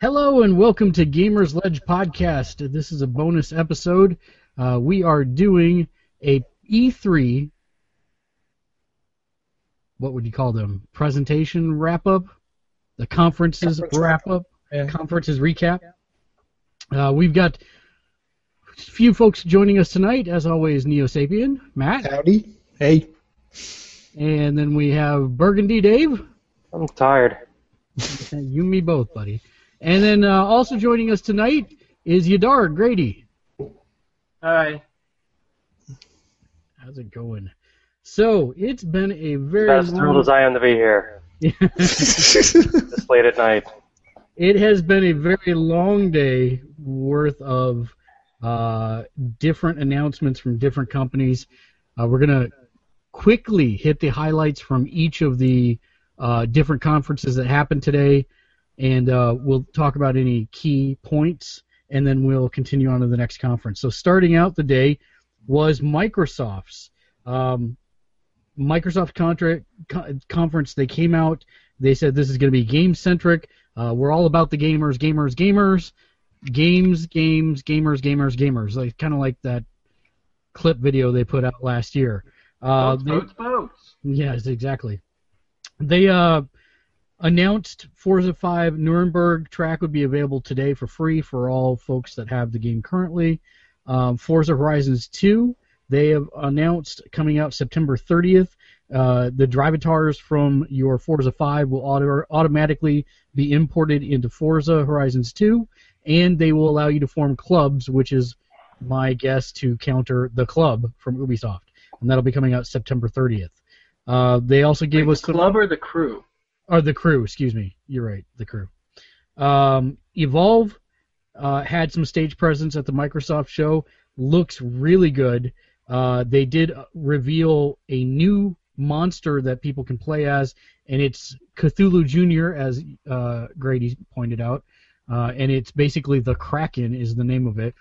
Hello and welcome to Gamersledge Podcast. This is a bonus episode. Uh, we are doing a E3. What would you call them? Presentation wrap up, the conferences Conference wrap up, Yeah. conferences recap. Uh, we've got a few folks joining us tonight, as always. Neo Sapien, Matt, Howdy. Hey. and then we have Burgundy Dave. I'm tired. you and me both, buddy. And then uh, also joining us tonight is Yadar Grady. Hi. How's it going? So it's been a very As thrilled long. as I am to be here this late at night. it has been a very long day worth of uh, different announcements from different companies. Uh, we're gonna quickly hit the highlights from each of the uh, different conferences that happened today, and uh, we'll talk about any key points, and then we'll continue on to the next conference. So starting out the day was Microsoft's. Um, Microsoft contra- co- conference. They came out. They said this is going to be game centric. Uh, we're all about the gamers, gamers, gamers, games, games, gamers, gamers, gamers. Like kind of like that clip video they put out last year. Uh, Boats, they- boats, boats. Yes, exactly. They uh, announced Forza 5 Nürburgring track would be available today for free for all folks that have the game currently. Um, Forza Horizons 2, they have announced coming out September 30th. Uh, the drivatars from your Forza 5 will auto- automatically be imported into Forza Horizons 2, and they will allow you to form clubs, which is my guess to counter the club from Ubisoft, and that'll be coming out September 30th. Uh, they also gave Wait, us the club or the crew? Or the crew, excuse me. You're right, the crew. Um, Evolve uh, had some stage presence at the Microsoft show. Looks really good. Uh, they did reveal a new monster that people can play as, and it's Cthulhu Jr., as uh, Grady pointed out. Uh, and it's basically the Kraken is the name of it.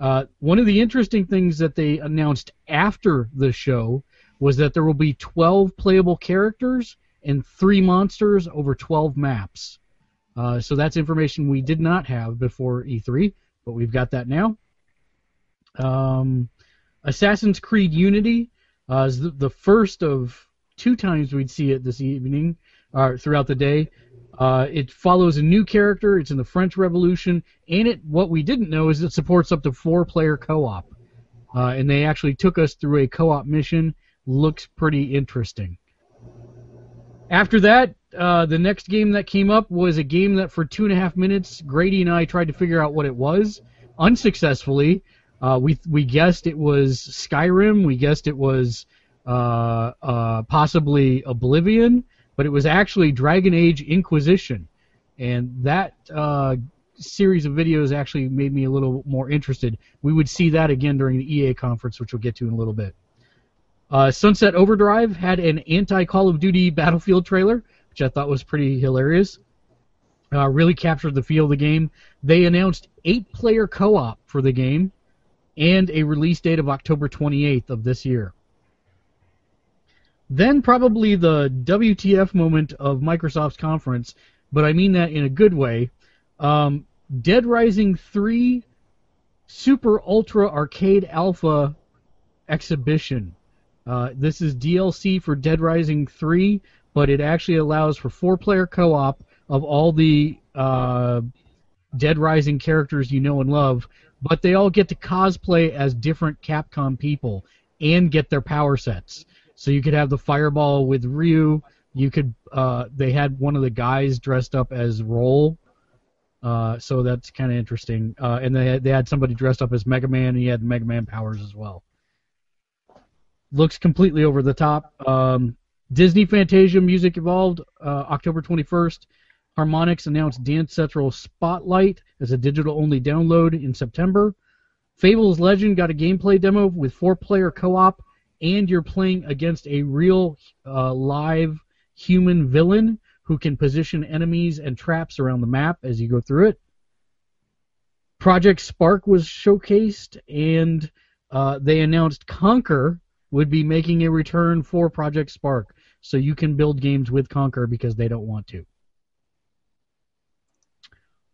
Uh, one of the interesting things that they announced after the show was that there will be 12 playable characters and three monsters over 12 maps. Uh, so that's information we did not have before E3, but we've got that now. Um, Assassin's Creed Unity uh, is the, the first of two times we'd see it this evening, or throughout the day. Uh, it follows a new character. It's in the French Revolution, and it what we didn't know is it supports up to four-player co-op. Uh, and they actually took us through a co-op mission. Looks pretty interesting. After that, uh, the next game that came up was a game that for two and a half minutes, Grady and I tried to figure out what it was, unsuccessfully. Uh, we we guessed it was Skyrim. We guessed it was uh, uh, possibly Oblivion, but it was actually Dragon Age Inquisition, and that uh, series of videos actually made me a little more interested. We would see that again during the EA conference, which we'll get to in a little bit. Uh, Sunset Overdrive had an anti Call of Duty Battlefield trailer, which I thought was pretty hilarious. Uh, really captured the feel of the game. They announced eight player co op for the game and a release date of October 28th of this year. Then, probably the WTF moment of Microsoft's conference, but I mean that in a good way. Um, Dead Rising 3 Super Ultra Arcade Alpha exhibition. Uh, this is DLC for Dead Rising 3, but it actually allows for four-player co-op of all the uh, Dead Rising characters you know and love, but they all get to cosplay as different Capcom people and get their power sets. So you could have the Fireball with Ryu. You could. Uh, they had one of the guys dressed up as Roll. Uh, so that's kind of interesting. Uh, and they had, they had somebody dressed up as Mega Man, and he had Mega Man powers as well looks completely over the top. Um, Disney Fantasia Music Evolved, uh, October 21st. Harmonix announced Dance Central Spotlight as a digital-only download in September. Fables Legend got a gameplay demo with four-player co-op, and you're playing against a real uh, live human villain who can position enemies and traps around the map as you go through it. Project Spark was showcased, and uh, they announced Conker would be making a return for Project Spark, so you can build games with Conker because they don't want to.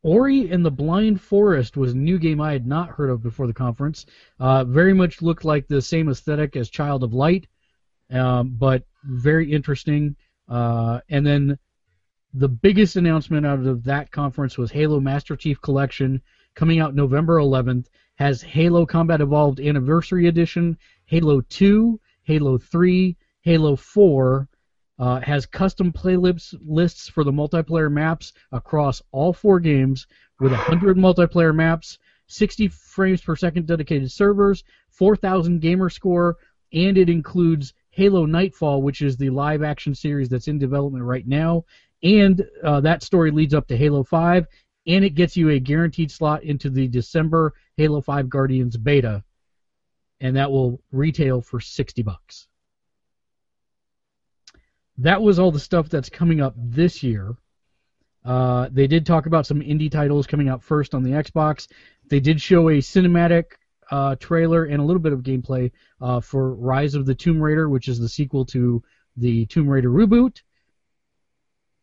Ori and the Blind Forest was a new game I had not heard of before the conference. Uh, very much looked like the same aesthetic as Child of Light, um, but very interesting. Uh, and then the biggest announcement out of that conference was Halo Master Chief Collection coming out November 11th. Has Halo Combat Evolved Anniversary Edition, Halo 2, Halo 3, Halo 4, uh, has custom playlists lists for the multiplayer maps across all four games with 100 multiplayer maps, 60 frames per second dedicated servers, 4,000 gamer score, and it includes Halo Nightfall, which is the live action series that's in development right now, and uh, that story leads up to Halo 5, and it gets you a guaranteed slot into the December Halo 5 Guardians beta, and that will retail for 60 bucks that was all the stuff that's coming up this year. Uh, they did talk about some indie titles coming out first on the Xbox. They did show a cinematic uh, trailer and a little bit of gameplay uh, for Rise of the Tomb Raider, which is the sequel to the Tomb Raider reboot.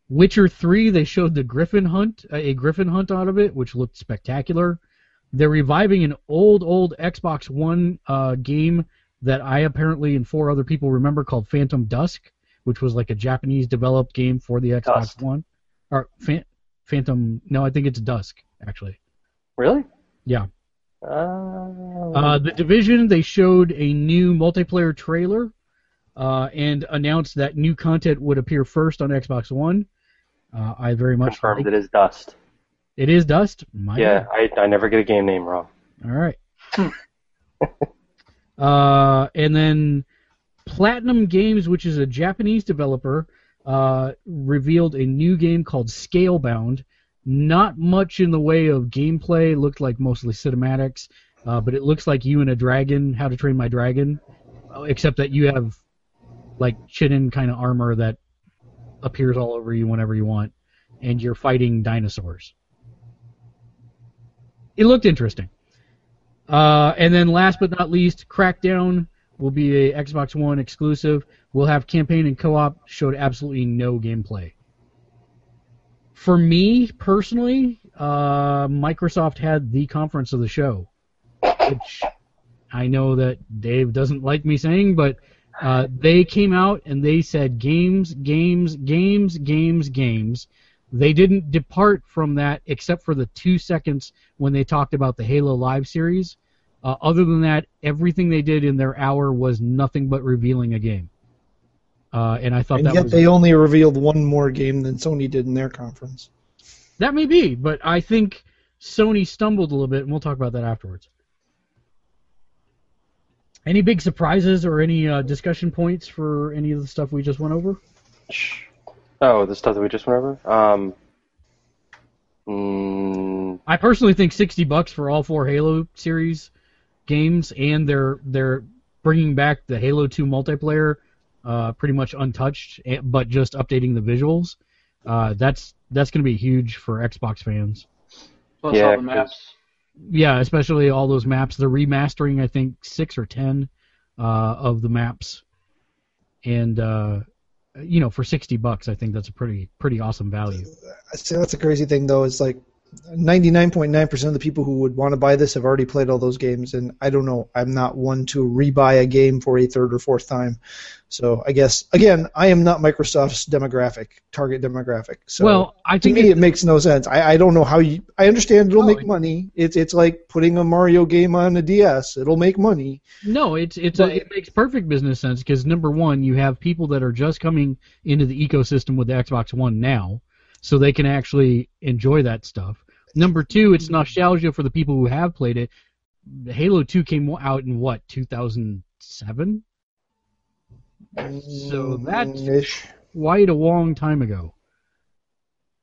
Witcher 3, they showed the Griffin Hunt, a Griffin Hunt out of it, which looked spectacular. They're reviving an old, old Xbox One uh, game that I apparently and four other people remember called Phantom Dusk which was like a Japanese developed game for the Xbox Dust. One. Or Phan- Phantom? No, I think it's Dusk actually. Really? Yeah. Uh, Uh, the Division they showed a new multiplayer trailer uh, and announced that new content would appear first on Xbox One. Uh, I very much confirmed like- it is Dust. It is Dust. My Yeah, I, I never get a game name wrong. All right. uh, and then Platinum Games, which is a Japanese developer, uh, revealed a new game called Scalebound. Not much in the way of gameplay. It looked like mostly cinematics, uh, but it looks like you and a dragon, How to Train My Dragon, uh, except that you have like Chinin kind of armor that appears all over you whenever you want, and you're fighting dinosaurs. It looked interesting. Uh, and then last but not least, Crackdown will be a Xbox One exclusive. We'll have campaign and co-op. Showed absolutely no gameplay. For me personally, uh, Microsoft had the conference of the show, which I know that Dave doesn't like me saying, but uh, they came out and they said games, games, games, games, games. They didn't depart from that except for the two seconds when they talked about the Halo Live series. Uh, other than that, everything they did in their hour was nothing but revealing a game. Uh, and I thought And that yet was they only revealed one more game than Sony did in their conference. that may be, but I think Sony stumbled a little bit, and we'll talk about that afterwards. Any big surprises or any uh, discussion points for any of the stuff we just went over? Oh, the stuff that we just went over. Um, mm, I personally think 60 bucks for all four Halo series games, and they're they're bringing back the Halo 2 multiplayer, uh, pretty much untouched, eh, but just updating the visuals. Uh, that's that's going to be huge for Xbox fans. Plus Yeah, all the maps. Yeah, especially all those maps. They're remastering, I think, six or ten uh, of the maps, and uh, you know, for 60 bucks, I think that's a pretty pretty awesome value. Say that's a crazy thing though. It's like 99.9% of the people who would want to buy this have already played all those games, and I don't know. I'm not one to rebuy a game for a third or fourth time. So I guess again, I am not Microsoft's demographic target demographic. So well, I to think me, it- it makes no sense. I, I don't know how you. I understand it'll No, make it- money. It's it's like putting a Mario game on a DS. It'll make money. No, it's it's But- a, it makes perfect business sense because number one, you have people that are just coming into the ecosystem with the Xbox One now, so they can actually enjoy that stuff. Number two, it's nostalgia for the people who have played it. Halo Two came out in what 2007, So that's- ish. quite a long time ago.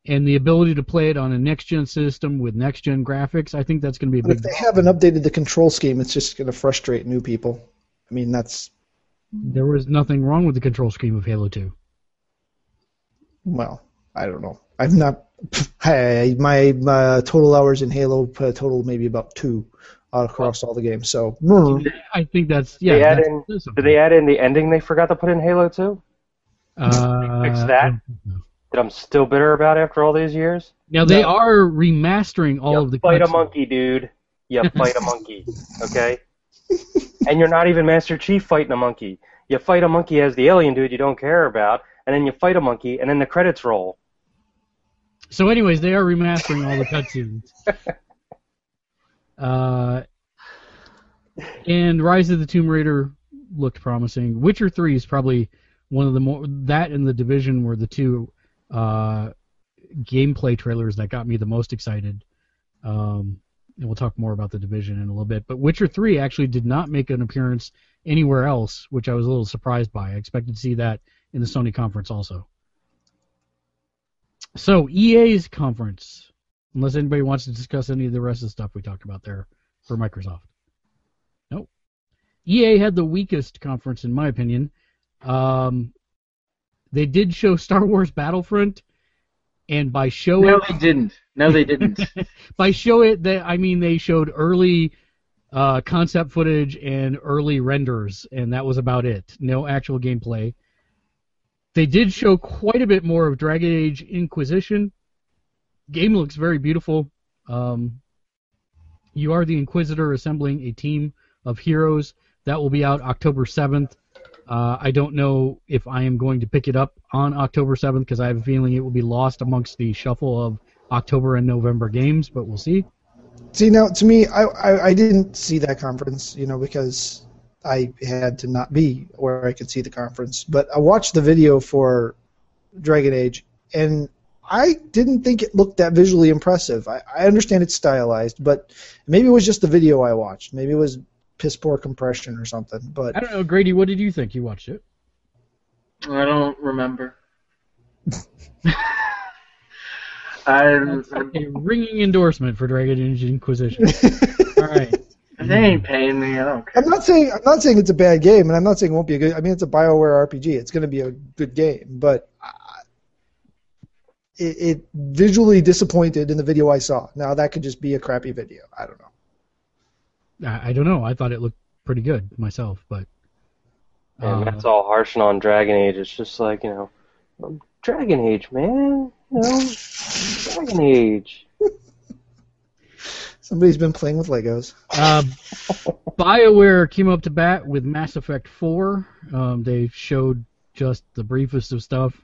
and the ability to play it on a next gen system with next gen graphics, I think that's going to be a But big. if they haven't updated the control scheme, it's just going to frustrate new people. I mean, that's There was nothing wrong with the control scheme of Halo 2. well, I don't know. I'm not. I, my uh, total hours in Halo uh, total maybe about two uh, across all the games. So mm, I think that's yeah. they add that's, in- that's Did they add in the ending they forgot to put in Halo 2 uh, fix that? I don't think so. that I'm still bitter about after all these years? Now they No. are remastering all you of the fight a monkey, dude. You fight a monkey, okay? and you're not even Master Chief fighting a monkey. You fight a monkey as the alien dude you don't care about, and then you fight a monkey, and then the credits roll. So, anyways, they are remastering all the cutscenes. uh, and Rise of the Tomb Raider looked promising. Witcher Three is probably one of the more that and the Division were the two uh, gameplay trailers that got me the most excited. Um, and we'll talk more about the Division in a little bit. But Witcher Three actually did not make an appearance anywhere else, which I was a little surprised by. I expected to see that in the Sony conference also. So EA's conference, unless anybody wants to discuss any of the rest of the stuff we talked about there for Microsoft. Nope. EA had the weakest conference in my opinion. Um, they did show Star Wars Battlefront, and by show No, it, they didn't. No, they didn't. by show it, they, I mean they showed early uh, concept footage and early renders, and that was about it. No actual gameplay. They did show quite a bit more of Dragon Age Inquisition. Game looks very beautiful. Um, you are the Inquisitor assembling a team of heroes. That will be out October 7th. Uh, I don't know if I am going to pick it up on October 7th because I have a feeling it will be lost amongst the shuffle of October and November games, but we'll see. see now to me, I, I I didn't see that conference, you know, because I had to not be where I could see the conference. But I watched the video for Dragon Age, and I didn't think it looked that visually impressive. I, I understand it's stylized, but maybe it was just the video I watched. Maybe it was piss poor compression or something. But I don't know, Grady. What did you think? You watched it? I don't remember. I, A ringing endorsement for Dragon Age Inquisition. All right. They ain't paying me. I don't care. I'm not saying I'm not saying it's a bad game, and I'm not saying it won't be a good. I mean, it's a Bioware RPG. It's going to be a good game, but uh, it, it visually disappointed in the video I saw. Now that could just be a crappy video. I don't know. I, I don't know. I thought it looked pretty good myself, but And uh, that's all harshing on Dragon Age. It's just like, you know, Dragon Age, man. You know, Dragon Age. Somebody's been playing with Legos. Uh, BioWare came up to bat with Mass Effect 4. Um, they showed just the briefest of stuff,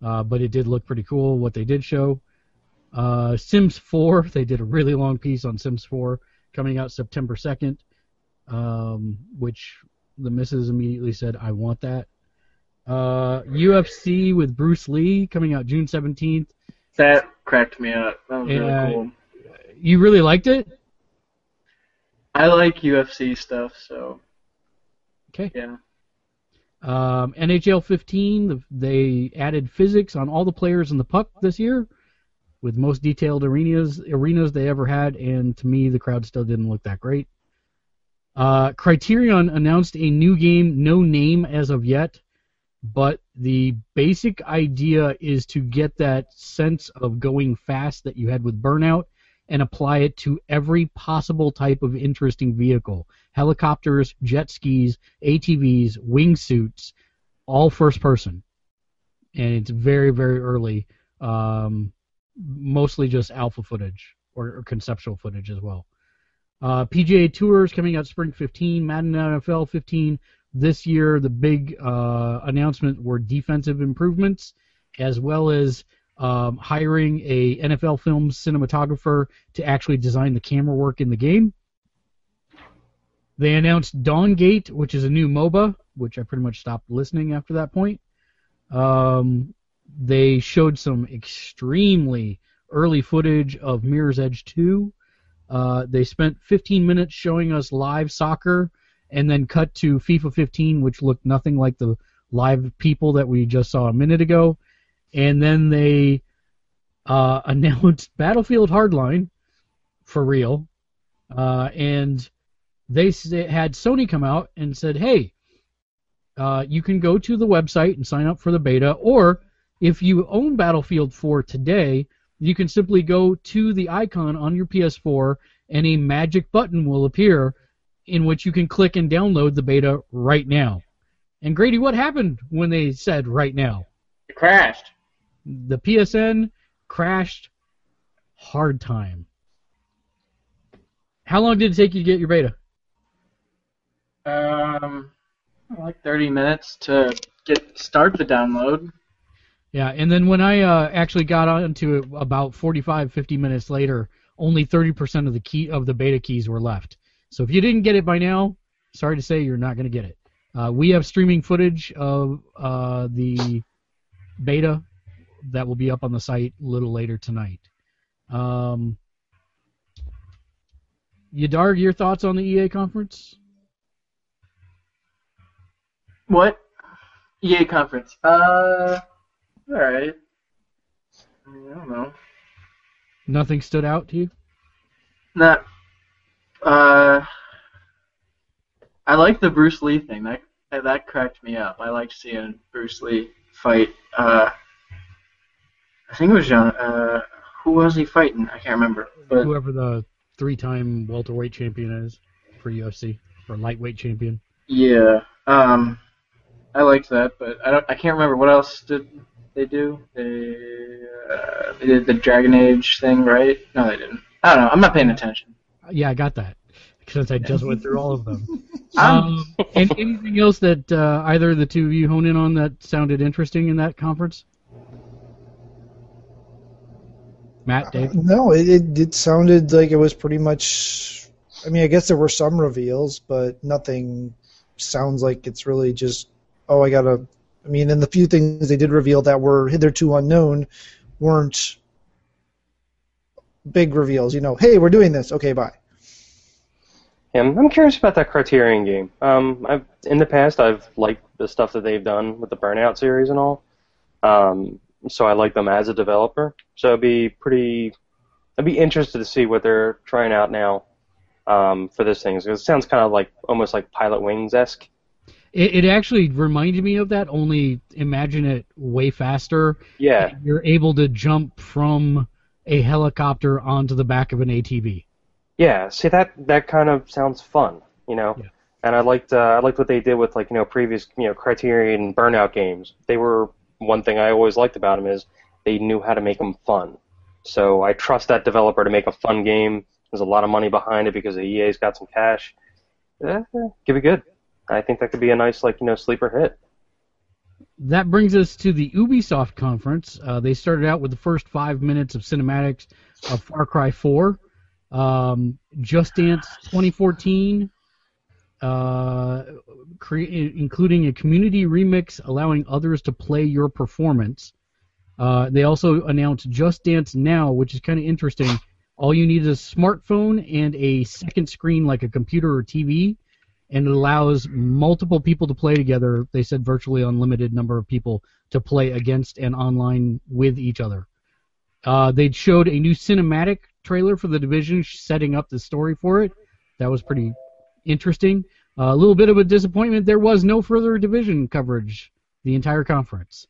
uh, but it did look pretty cool what they did show. Uh, Sims 4, they did a really long piece on Sims 4 coming out September 2nd, um, which the missus immediately said, I want that. Uh, UFC with Bruce Lee coming out June 17th. That cracked me up. That was Yeah. really cool. You really liked it? I like UFC stuff, so Okay. yeah. Um, NHL 15, they added physics on all the players in the puck this year, with most detailed arenas arenas they ever had, and to me, the crowd still didn't look that great. Uh, Criterion announced a new game, no name as of yet, but the basic idea is to get that sense of going fast that you had with Burnout and apply it to every possible type of interesting vehicle helicopters, jet skis, ATVs, wingsuits, all first person. And it's very, very early. Um, mostly just alpha footage or, or conceptual footage as well. Uh, PGA Tours coming out spring 15, Madden NFL 15. This year, the big uh, announcement were defensive improvements, as well as um, hiring a NFL Films cinematographer to actually design the camera work in the game. They announced Dawngate, which is a new MOBA, which I pretty much stopped listening after that point. Um, they showed some extremely early footage of Mirror's Edge 2. Uh, they spent 15 minutes showing us live soccer and then cut to FIFA 15, which looked nothing like the live people that we just saw a minute ago. And then they uh, announced Battlefield Hardline for real, uh, and they had Sony come out and said, "Hey, uh, you can go to the website and sign up for the beta, or if you own Battlefield 4 today, you can simply go to the icon on your PS4, and a magic button will appear, in which you can click and download the beta right now." And Grady, what happened when they said right now? It crashed. The PSN crashed hard time. How long did it take you to get your beta? Um, like 30 minutes to get start the download. Yeah, and then when I uh, actually got onto it about 45, 50 minutes later, only 30% of the key of the beta keys were left. So if you didn't get it by now, sorry to say you're not going to get it. Uh, we have streaming footage of uh, the beta that will be up on the site a little later tonight. Um, Yadarg, your thoughts on the EA conference? What? EA conference. Uh, all right. I don't know. Nothing stood out to you? Not. Uh, I like the Bruce Lee thing. That that cracked me up. I liked seeing Bruce Lee fight. Uh, I think it was John. Uh, who was he fighting? I can't remember. But Whoever the three-time welterweight champion is for UFC or lightweight champion. yeah, um, I liked that. But I don't. I can't remember what else did they do. They uh, they did the Dragon Age thing, right? No, they didn't. I don't know. I'm not paying attention. Yeah, I got that since I just went through all of them. Um, and anything else that uh, either of the two of you hone in on that sounded interesting in that conference? Matt, Dave. No, it, it it sounded like it was pretty much. I mean, I guess there were some reveals, but nothing sounds like it's really just. Oh, I gotta. I mean, and the few things they did reveal that were hitherto unknown weren't big reveals. You know, hey, we're doing this. Okay, bye. Yeah, I'm I'm curious about that Criterion game. Um, I've in the past I've liked the stuff that they've done with the Burnout series and all. Um, so I like them as a developer. So it'd be pretty. I'd be interested to see what they're trying out now um, for this thing. 'cause it sounds kind of like almost like Pilotwings esque. It, it actually reminded me of that. Only imagine it way faster. Yeah, You're able to jump from a helicopter onto the back of an ATV. yeah. See that that kind of sounds fun, you know. Yeah. And I liked uh, I liked what they did with like you know previous you know Criterion Burnout games. They were one thing I always liked about them is they knew how to make them fun. So I trust that developer to make a fun game. There's a lot of money behind it because the EA's got some cash. Eh, give it good. I think that could be a nice like you know sleeper hit. That brings us to the Ubisoft conference. Uh, they started out with the first five minutes of cinematics of Far Cry 4, um, Just Dance 2014, uh, cre- including a community remix allowing others to play your performance. Uh, they also announced Just Dance Now, which is kind of interesting. All you need is a smartphone and a second screen like a computer or TV, and it allows multiple people to play together. They said virtually unlimited number of people to play against and online with each other. Uh, they showed a new cinematic trailer for the division, setting up the story for it. That was pretty interesting. Uh, a little bit of a disappointment. There was no further division coverage the entire conference.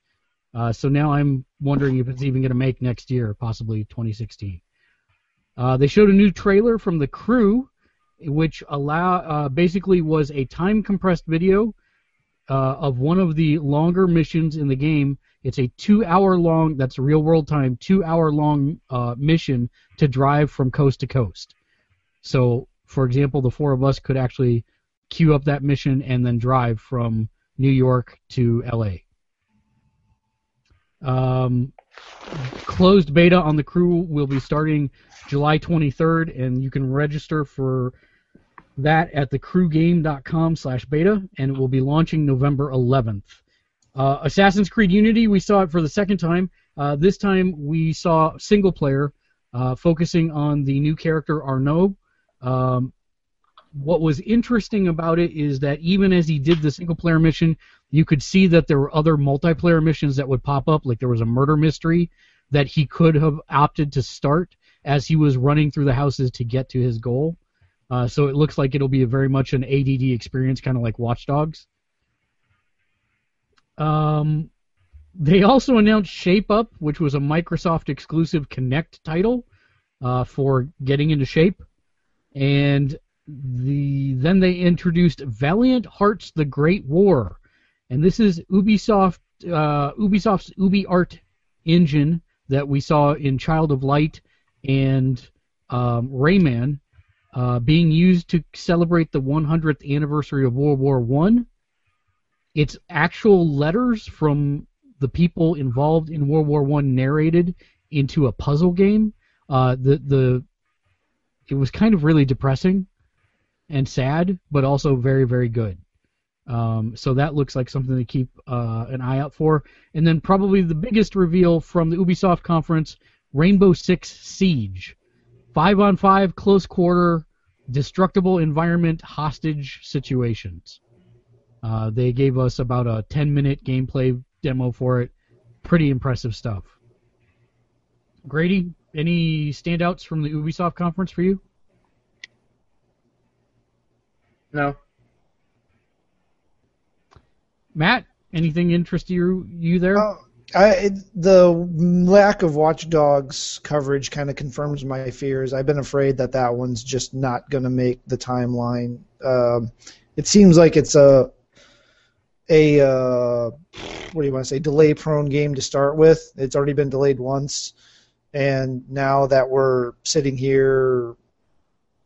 Uh, so now I'm wondering if it's even going to make next year, possibly 2016. Uh, they showed a new trailer from the crew, which allow uh, basically was a time compressed video uh, of one of the longer missions in the game. It's a two hour long, that's real world time, two hour long uh, mission to drive from coast to coast. So, for example, the four of us could actually queue up that mission and then drive from New York to LA. Um, closed beta on the crew will be starting July 23rd, and you can register for that at thecrewgame.com slash beta, and it will be launching November 11th. Uh, Assassin's Creed Unity, we saw it for the second time. Uh, this time we saw single player, uh, focusing on the new character Arnaud. Um, what was interesting about it is that even as he did the single player mission, you could see that there were other multiplayer missions that would pop up, like there was a murder mystery that he could have opted to start as he was running through the houses to get to his goal. Uh, so it looks like it'll be very much an ADD experience, kind of like Watch Dogs. Um, they also announced Shape Up, which was a Microsoft exclusive Kinect title uh, for getting into shape, and the then they introduced Valiant Hearts: The Great War, and this is Ubisoft uh, Ubisoft's engine that we saw in Child of Light and um, Rayman, uh, being used to celebrate the 100th anniversary of World War One. It's actual letters from the people involved in World War One narrated into a puzzle game. Uh, the the it was kind of really depressing and sad, but also very very good. Um, so that looks like something to keep uh, an eye out for. And then probably the biggest reveal from the Ubisoft conference: Rainbow Six Siege, five on five, close quarter, destructible environment, hostage situations. Uh, they gave us about a 10 minute gameplay demo for it. Pretty impressive stuff. Grady, any standouts from the Ubisoft conference for you? No. Matt, anything interest you you there? Uh, I, the lack of Watch Dogs coverage kind of confirms my fears. I've been afraid that that one's just not going to make the timeline. Um, it seems like it's a a uh, what do you want to say delay prone game to start with. It's already been delayed once, and now that we're sitting here,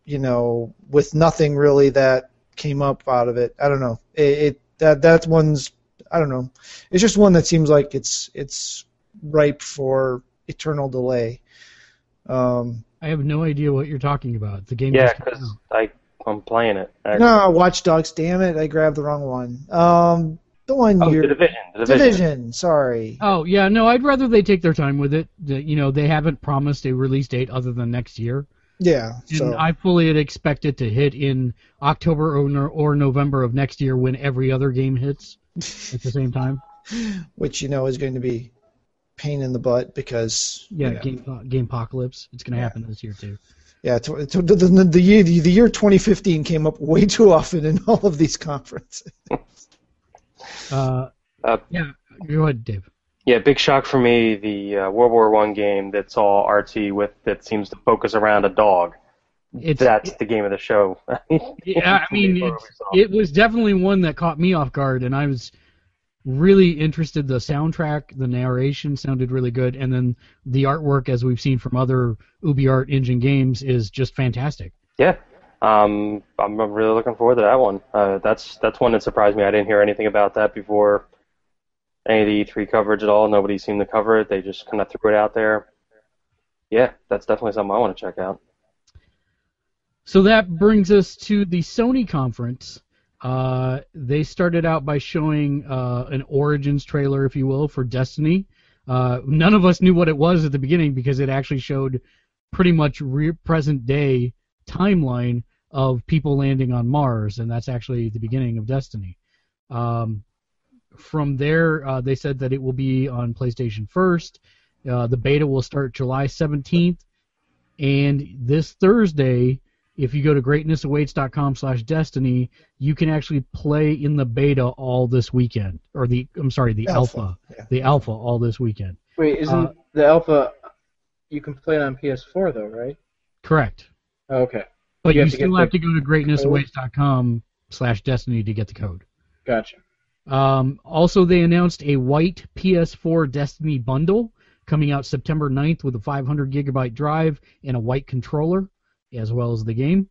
you know, with nothing really that came up out of it. I don't know. It, it that that one's I don't know. It's just one that seems like it's it's ripe for eternal delay. Um, I have no idea what you're talking about. The game Yeah, because. I I'm playing it. actually. no, Watch Dogs. Damn it! I grabbed the wrong one. Um, Oh, the one Oh, you're the division. The division. Division. Sorry. Oh yeah, no, I'd rather they take their time with it. The- You know, they haven't promised a release date other than next year, Yeah. and So I fully expect it to hit in October or, no- or November of next year when every other game hits at the same time. which you know is going to be pain in the butt because Yeah, you know, game game apocalypse. It's gonna Yeah. happen this year too. yeah. To, to, the, the, the year the year 2015 came up way too often in all of these conferences. Uh, Uh, yeah, go ahead, Dave. Yeah, big shock for me. The uh, World War One game that's all artsy with that seems to focus around a dog. It's That's the game of the show. yeah, I mean, it was definitely one that caught me off guard, and I was really interested. The soundtrack, the narration sounded really good, and then the artwork, as we've seen from other UbiArt engine games, is just fantastic. Yeah, um, I'm really looking forward to that one. Uh, that's that's one that surprised me. I didn't hear anything about that before any of the E3 coverage at all. Nobody seemed to cover it. They just kind of threw it out there. Yeah, that's definitely something I want to check out. So that brings us to the Sony conference. Uh, they started out by showing uh, an Origins trailer, if you will, for Destiny. Uh, none of us knew what it was at the beginning because it actually showed pretty much re- present day timeline of people landing on Mars, and that's actually the beginning of Destiny. Um, from there, uh, they said that it will be on PlayStation first. Uh, the beta will start July 17th, and this Thursday, if you go to greatnessawaits.com slash destiny, you can actually play in the beta all this weekend, or the I'm sorry, the alpha, Alpha, yeah. the alpha all this weekend. Wait, isn't Uh, the alpha? You can play it on PS4 though, right? Correct, okay, but You you, have still the have to go to greatnessawaits.com slash destiny to get the code. gotcha. Um, also, they announced a white PS4 Destiny bundle coming out September 9th with a 500 gigabyte drive and a white controller, as well as the game.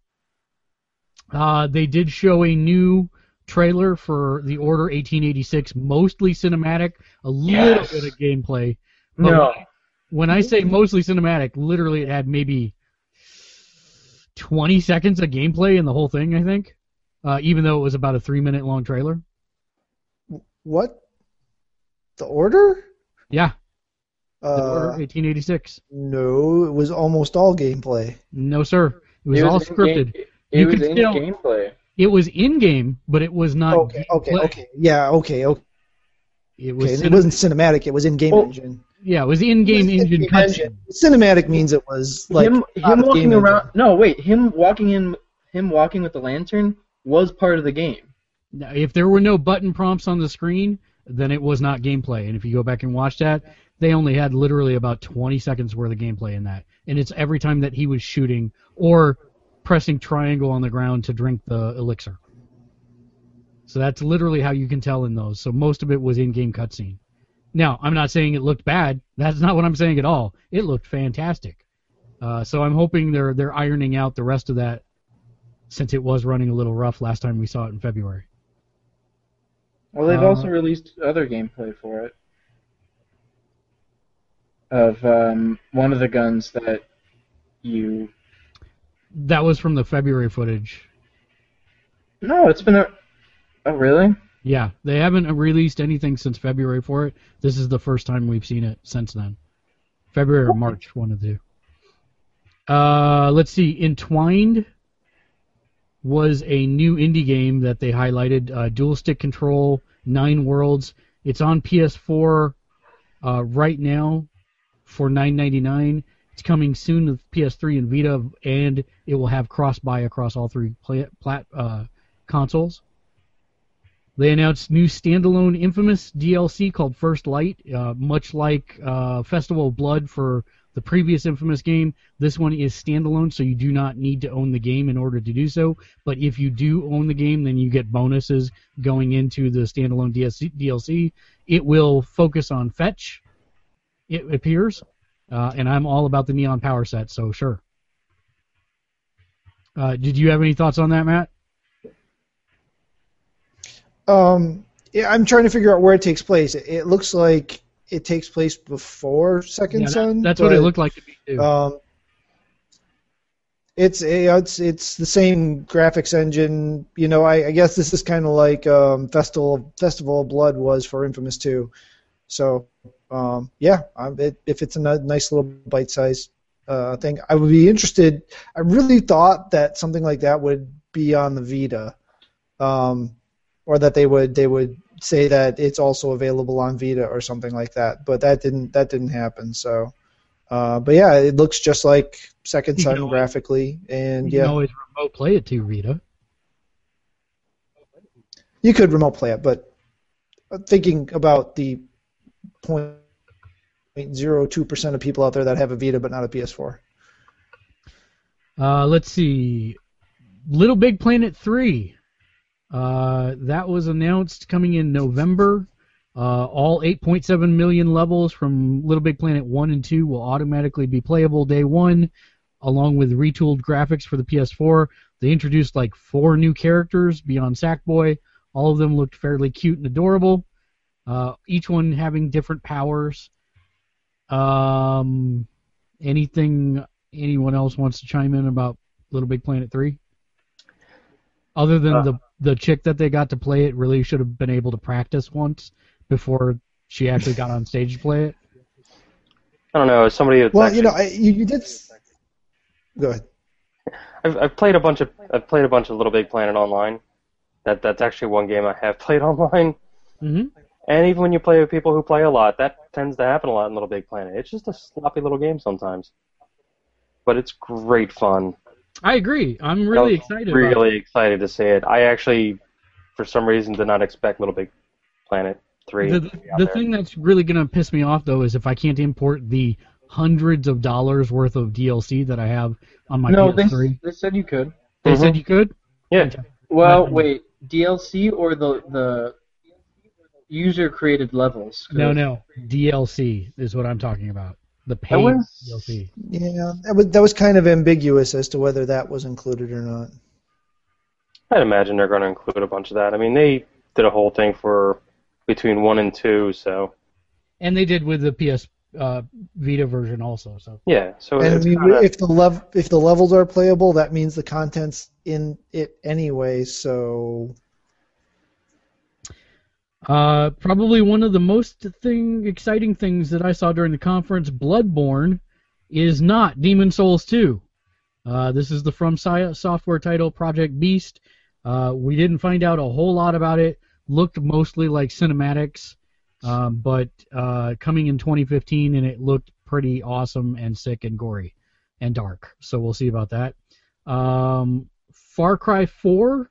Uh, they did show a new trailer for the Order 1886, mostly cinematic, a little Yes. bit of gameplay. But No, When I say mostly cinematic, literally it had maybe 20 seconds of gameplay in the whole thing, I think, uh, even though it was about a three minute long trailer. What? The order? Yeah, the Order Uh, 1886. no, it was almost all gameplay. No, sir. It was, It all scripted. game- You It was can in still- gameplay. It was in game, but it was not. Okay, okay, gameplay. okay. Yeah, okay, okay. It was. okay. cin- It wasn't cinematic. It was in game Well, engine. Yeah, it was in-game It was engine in-game cutscene. Cinematic means it was like him him walking around. engine. No, wait, him walking in, him walking with the lantern was part of the game. Now, If there were no button prompts on the screen, then it was not gameplay. And if you go back and watch that, they only had literally about 20 seconds worth of gameplay in that. And it's every time that he was shooting or pressing triangle on the ground to drink the elixir. So that's literally how you can tell in those. So most of it was in-game cutscene. Now, I'm not saying it looked bad. That's not what I'm saying at all. It looked fantastic. Uh, so I'm hoping they're they're ironing out the rest of that since it was running a little rough last time we saw it in February. Well, they've Uh, also released other gameplay for it. Of um, one of the guns that you. That was from the February footage. No, it's been a. Oh, really? Yeah, they haven't released anything since February for it. This is the first time we've seen it since then. February or March, one of the two. Uh, let's see. Entwined was a new indie game that they highlighted. Uh, dual stick control, nine worlds. It's on PS4 uh, right now for $9.99. It's coming soon to PS3 and Vita, and it will have cross buy across all three plat, uh, consoles. They announced new standalone Infamous DLC called First Light, uh, much like uh, Festival of Blood for the previous Infamous game. This one is standalone, so you do not need to own the game in order to do so. But if you do own the game, then you get bonuses going into the standalone DLC. It will focus on fetch, it appears, uh, and I'm all about the neon power set, so sure. Uh, did you have any thoughts on that, Matt? Um, yeah, I'm trying to figure out where it takes place. It, it looks like it takes place before Second Yeah, that- Son. that's what it looked like to me too. Um, it's a, it's it's the same graphics engine. You know, I, I guess this is kind of like um, Festival Festival of Blood was for Infamous 2. So, um, yeah, I'm, it, if it's a nice little bite-sized uh, thing, I would be interested. I really thought that something like that would be on the Vita, um, or that they would they would say that it's also available on Vita or something like that. But that didn't that didn't happen. So. Uh, but yeah, it looks just like Second You Son graphically, and you yeah, can always remote play it to Vita. you could remote play it. But thinking about the 0.02 percent of people out there that have a Vita but not a PS4. Uh, let's see. Little Big Planet 3. Uh, that was announced coming in November. Uh, all 8.7 million levels from Little Big Planet 1 and 2 will automatically be playable day one, along with retooled graphics for the PS4. They introduced like four new characters beyond Sackboy. All of them looked fairly cute and adorable. Uh, each one having different powers. Um, anything anyone else wants to chime in about Little Big Planet 3? Other than Uh. the the chick that they got to play it really should have been able to practice once before she actually got on stage to play it. I don't know. As somebody that's Well, actually, you know, I, you, you did. Go ahead. I've, I've played a bunch of I've played a bunch of Little Big Planet online. That that's actually one game I have played online. hmm And even when you play with people who play a lot, that tends to happen a lot in Little Big Planet. It's just a sloppy little game sometimes, but it's great fun. I agree. I'm really I was excited. about. Really excited to see it. I actually, for some reason, did not expect Little Big Planet Three. The, to the thing that's really going to piss me off though is if I can't import the hundreds of dollars worth of DLC that I have on my no, PS3. they said you could. They Mhm. said you could. yeah, Well, wait, DLC or the the user created levels? No, no, DLC is what I'm talking about. The paid was- DLC. Yeah, that was that was kind of ambiguous as to whether that was included or not. I'd imagine they're going to include a bunch of that. I mean, they did a whole thing for between one and two, so And they did with the PS uh, Vita version also. So yeah. So And I mean, kinda, if the lev- if the levels are playable, that means the content's in it anyway. So Uh, probably one of the most thing exciting things that I saw during the conference, Bloodborne, is not Demon's Souls 2. Uh, this is the From Software title, Project Beast. Uh, we didn't find out a whole lot about it. Looked mostly like cinematics, um, but uh, coming in 2015, and it looked pretty awesome and sick and gory and dark. So we'll see about that. Um, Far Cry 4.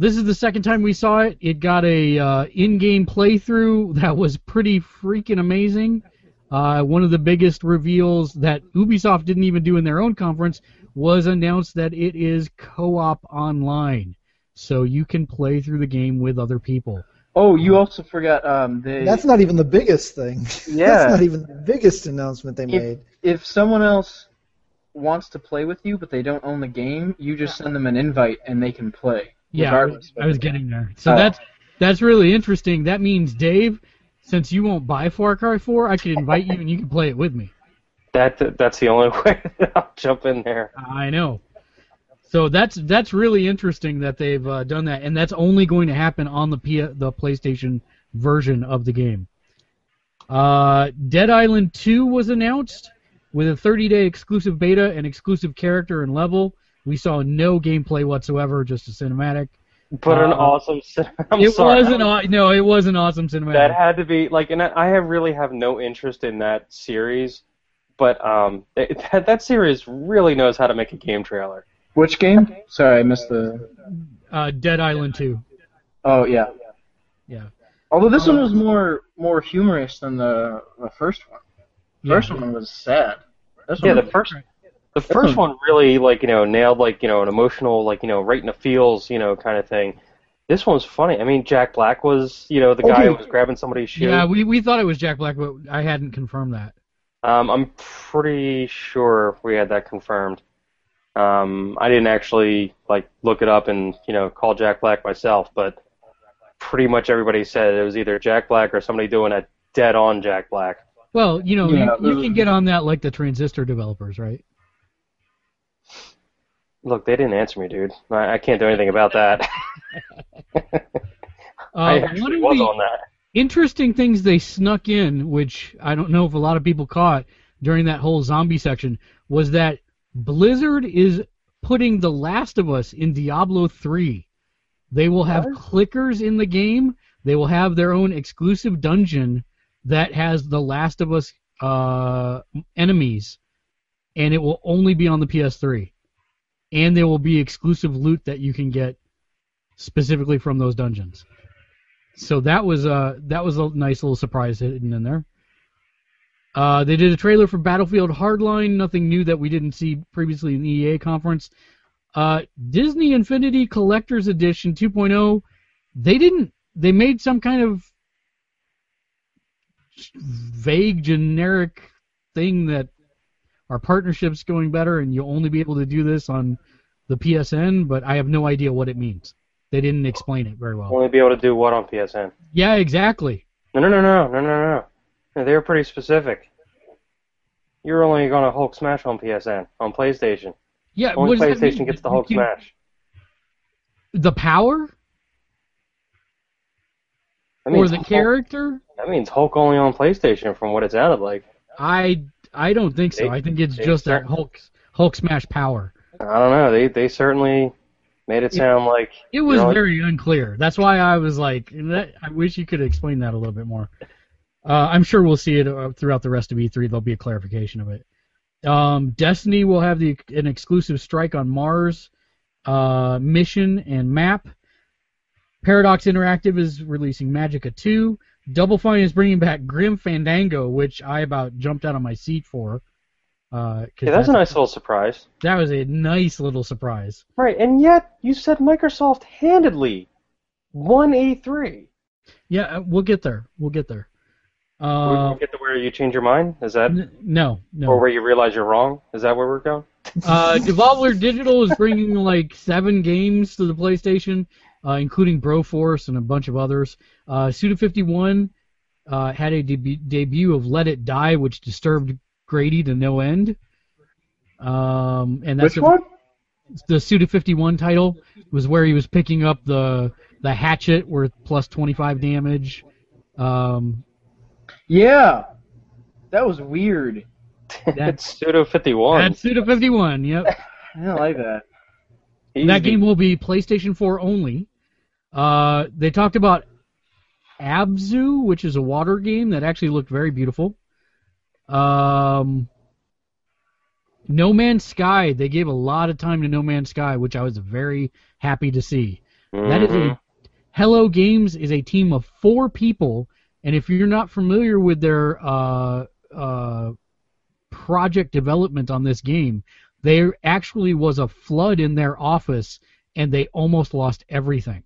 This is the second time we saw it. It got a uh, in-game playthrough that was pretty freaking amazing. Uh, one of the biggest reveals that Ubisoft didn't even do in their own conference was announced that it is co-op online, so you can play through the game with other people. Oh, you also forgot um, they. That's not even the biggest thing. Yeah. That's not even the biggest announcement they made. if someone else wants to play with you but they don't own the game, you just send them an invite and they can play. Yeah, I was of the getting there. So Oh. that's that's really interesting. That means Dave, since you won't buy Far Cry 4, I could invite you and you can play it with me. That that's the only way that I'll jump in there. I know. So that's that's really interesting that they've uh, done that, and that's only going to happen on the P- the PlayStation version of the game. Uh, Dead Island 2 was announced with a 30-day exclusive beta and exclusive character and level. We saw no gameplay whatsoever, just a cinematic. But an Uh, awesome. cin- I'm it sorry. was an aw- no, it was an awesome cinematic. That had to be like, and I I have really have no interest in that series, but um, it, that that series really knows how to make a game trailer. Which game? Sorry, I missed the. uh, Dead Island 2. Oh yeah. Yeah. Although this one was more more humorous than the the first one. The Yeah. first one was sad. This Yeah, one the first the first one really like you know nailed like you know an emotional like you know right in the feels you know kind of thing. This one's funny. I mean, Jack Black was you know the guy who was grabbing somebody's shoe. Yeah, we, we thought it was Jack Black, but I hadn't confirmed that. Um, I'm pretty sure we had that confirmed. Um, I didn't actually like look it up and you know call Jack Black myself, but pretty much everybody said it was either Jack Black or somebody doing a dead on Jack Black. Well, you know, Yeah, you, you can get on that like the Transistor developers, right? Look, they didn't answer me, dude. I, I can't do anything about that. I Uh, actually of was on that. interesting things they snuck in, which I don't know if a lot of people caught during that whole zombie section, was that Blizzard is putting The Last of Us in Diablo 3. They will have What? clickers in the game. They will have their own exclusive dungeon that has The Last of Us uh, enemies, and it will only be on the PS3. And there will be exclusive loot that you can get specifically from those dungeons. So that was uh that was a nice little surprise hidden in there. Uh, they did a trailer for Battlefield Hardline, nothing new that we didn't see previously in the EA conference. Uh, Disney Infinity Collector's Edition 2.0, they didn't. They made some kind of vague, generic thing that our partnership's going better, and you'll only be able to do this on the PSN. But I have no idea what it means. They didn't explain it very well. Only be able to do what on PSN? Yeah, exactly. No, no, no, no, no, no, no. no they were pretty specific. You're only going to Hulk Smash on PSN on PlayStation. Yeah, Only what does that PlayStation mean? gets the Hulk can- Smash. The power That or the Hulk- character? That means Hulk only on PlayStation, from what it sounded like. I I don't think so. They- I think it's just that Hulk Hulk smash power. I don't know. They they certainly made it sound like It was you know, very unclear. That's why I was like, that, I wish you could explain that a little bit more. Uh, I'm sure we'll see it uh, throughout the rest of E3. There'll be a clarification of it. Um, Destiny will have the an exclusive strike on Mars uh, mission and map. Paradox Interactive is releasing Magicka 2. Double Fine is bringing back Grim Fandango, which I about jumped out of my seat for. Uh, Yeah, that's a nice little surprise. that was a nice little surprise. Right, and yet you said Microsoft handedly won E3. Yeah, uh, we'll get there. We'll get there. Uh, we get to where you change your mind. Is that, n- no, no. or where you realize you're wrong? Is that where we're going? Uh, Devolver Digital is bringing like seven games to the PlayStation, uh, including Broforce and a bunch of others. Uh, Suda51 uh, had a debu- debut of Let It Die, which disturbed Grady to no end. Um, and that's Which a- one? the Suda51 title was where he was picking up the the hatchet worth plus 25 damage. Um, Yeah, that was weird. That's- it's Pseudo 51. that's Suda51. Yep. I don't like that. He's that game will be PlayStation 4 only. Uh, they talked about Abzu, which is a water game that actually looked very beautiful. Um, no Man's Sky. They gave a lot of time to No Man's Sky, which I was very happy to see. That is a Hello Games is a team of four people, and if you're not familiar with their uh, uh, project development on this game, there actually was a flood in their office, and they almost lost everything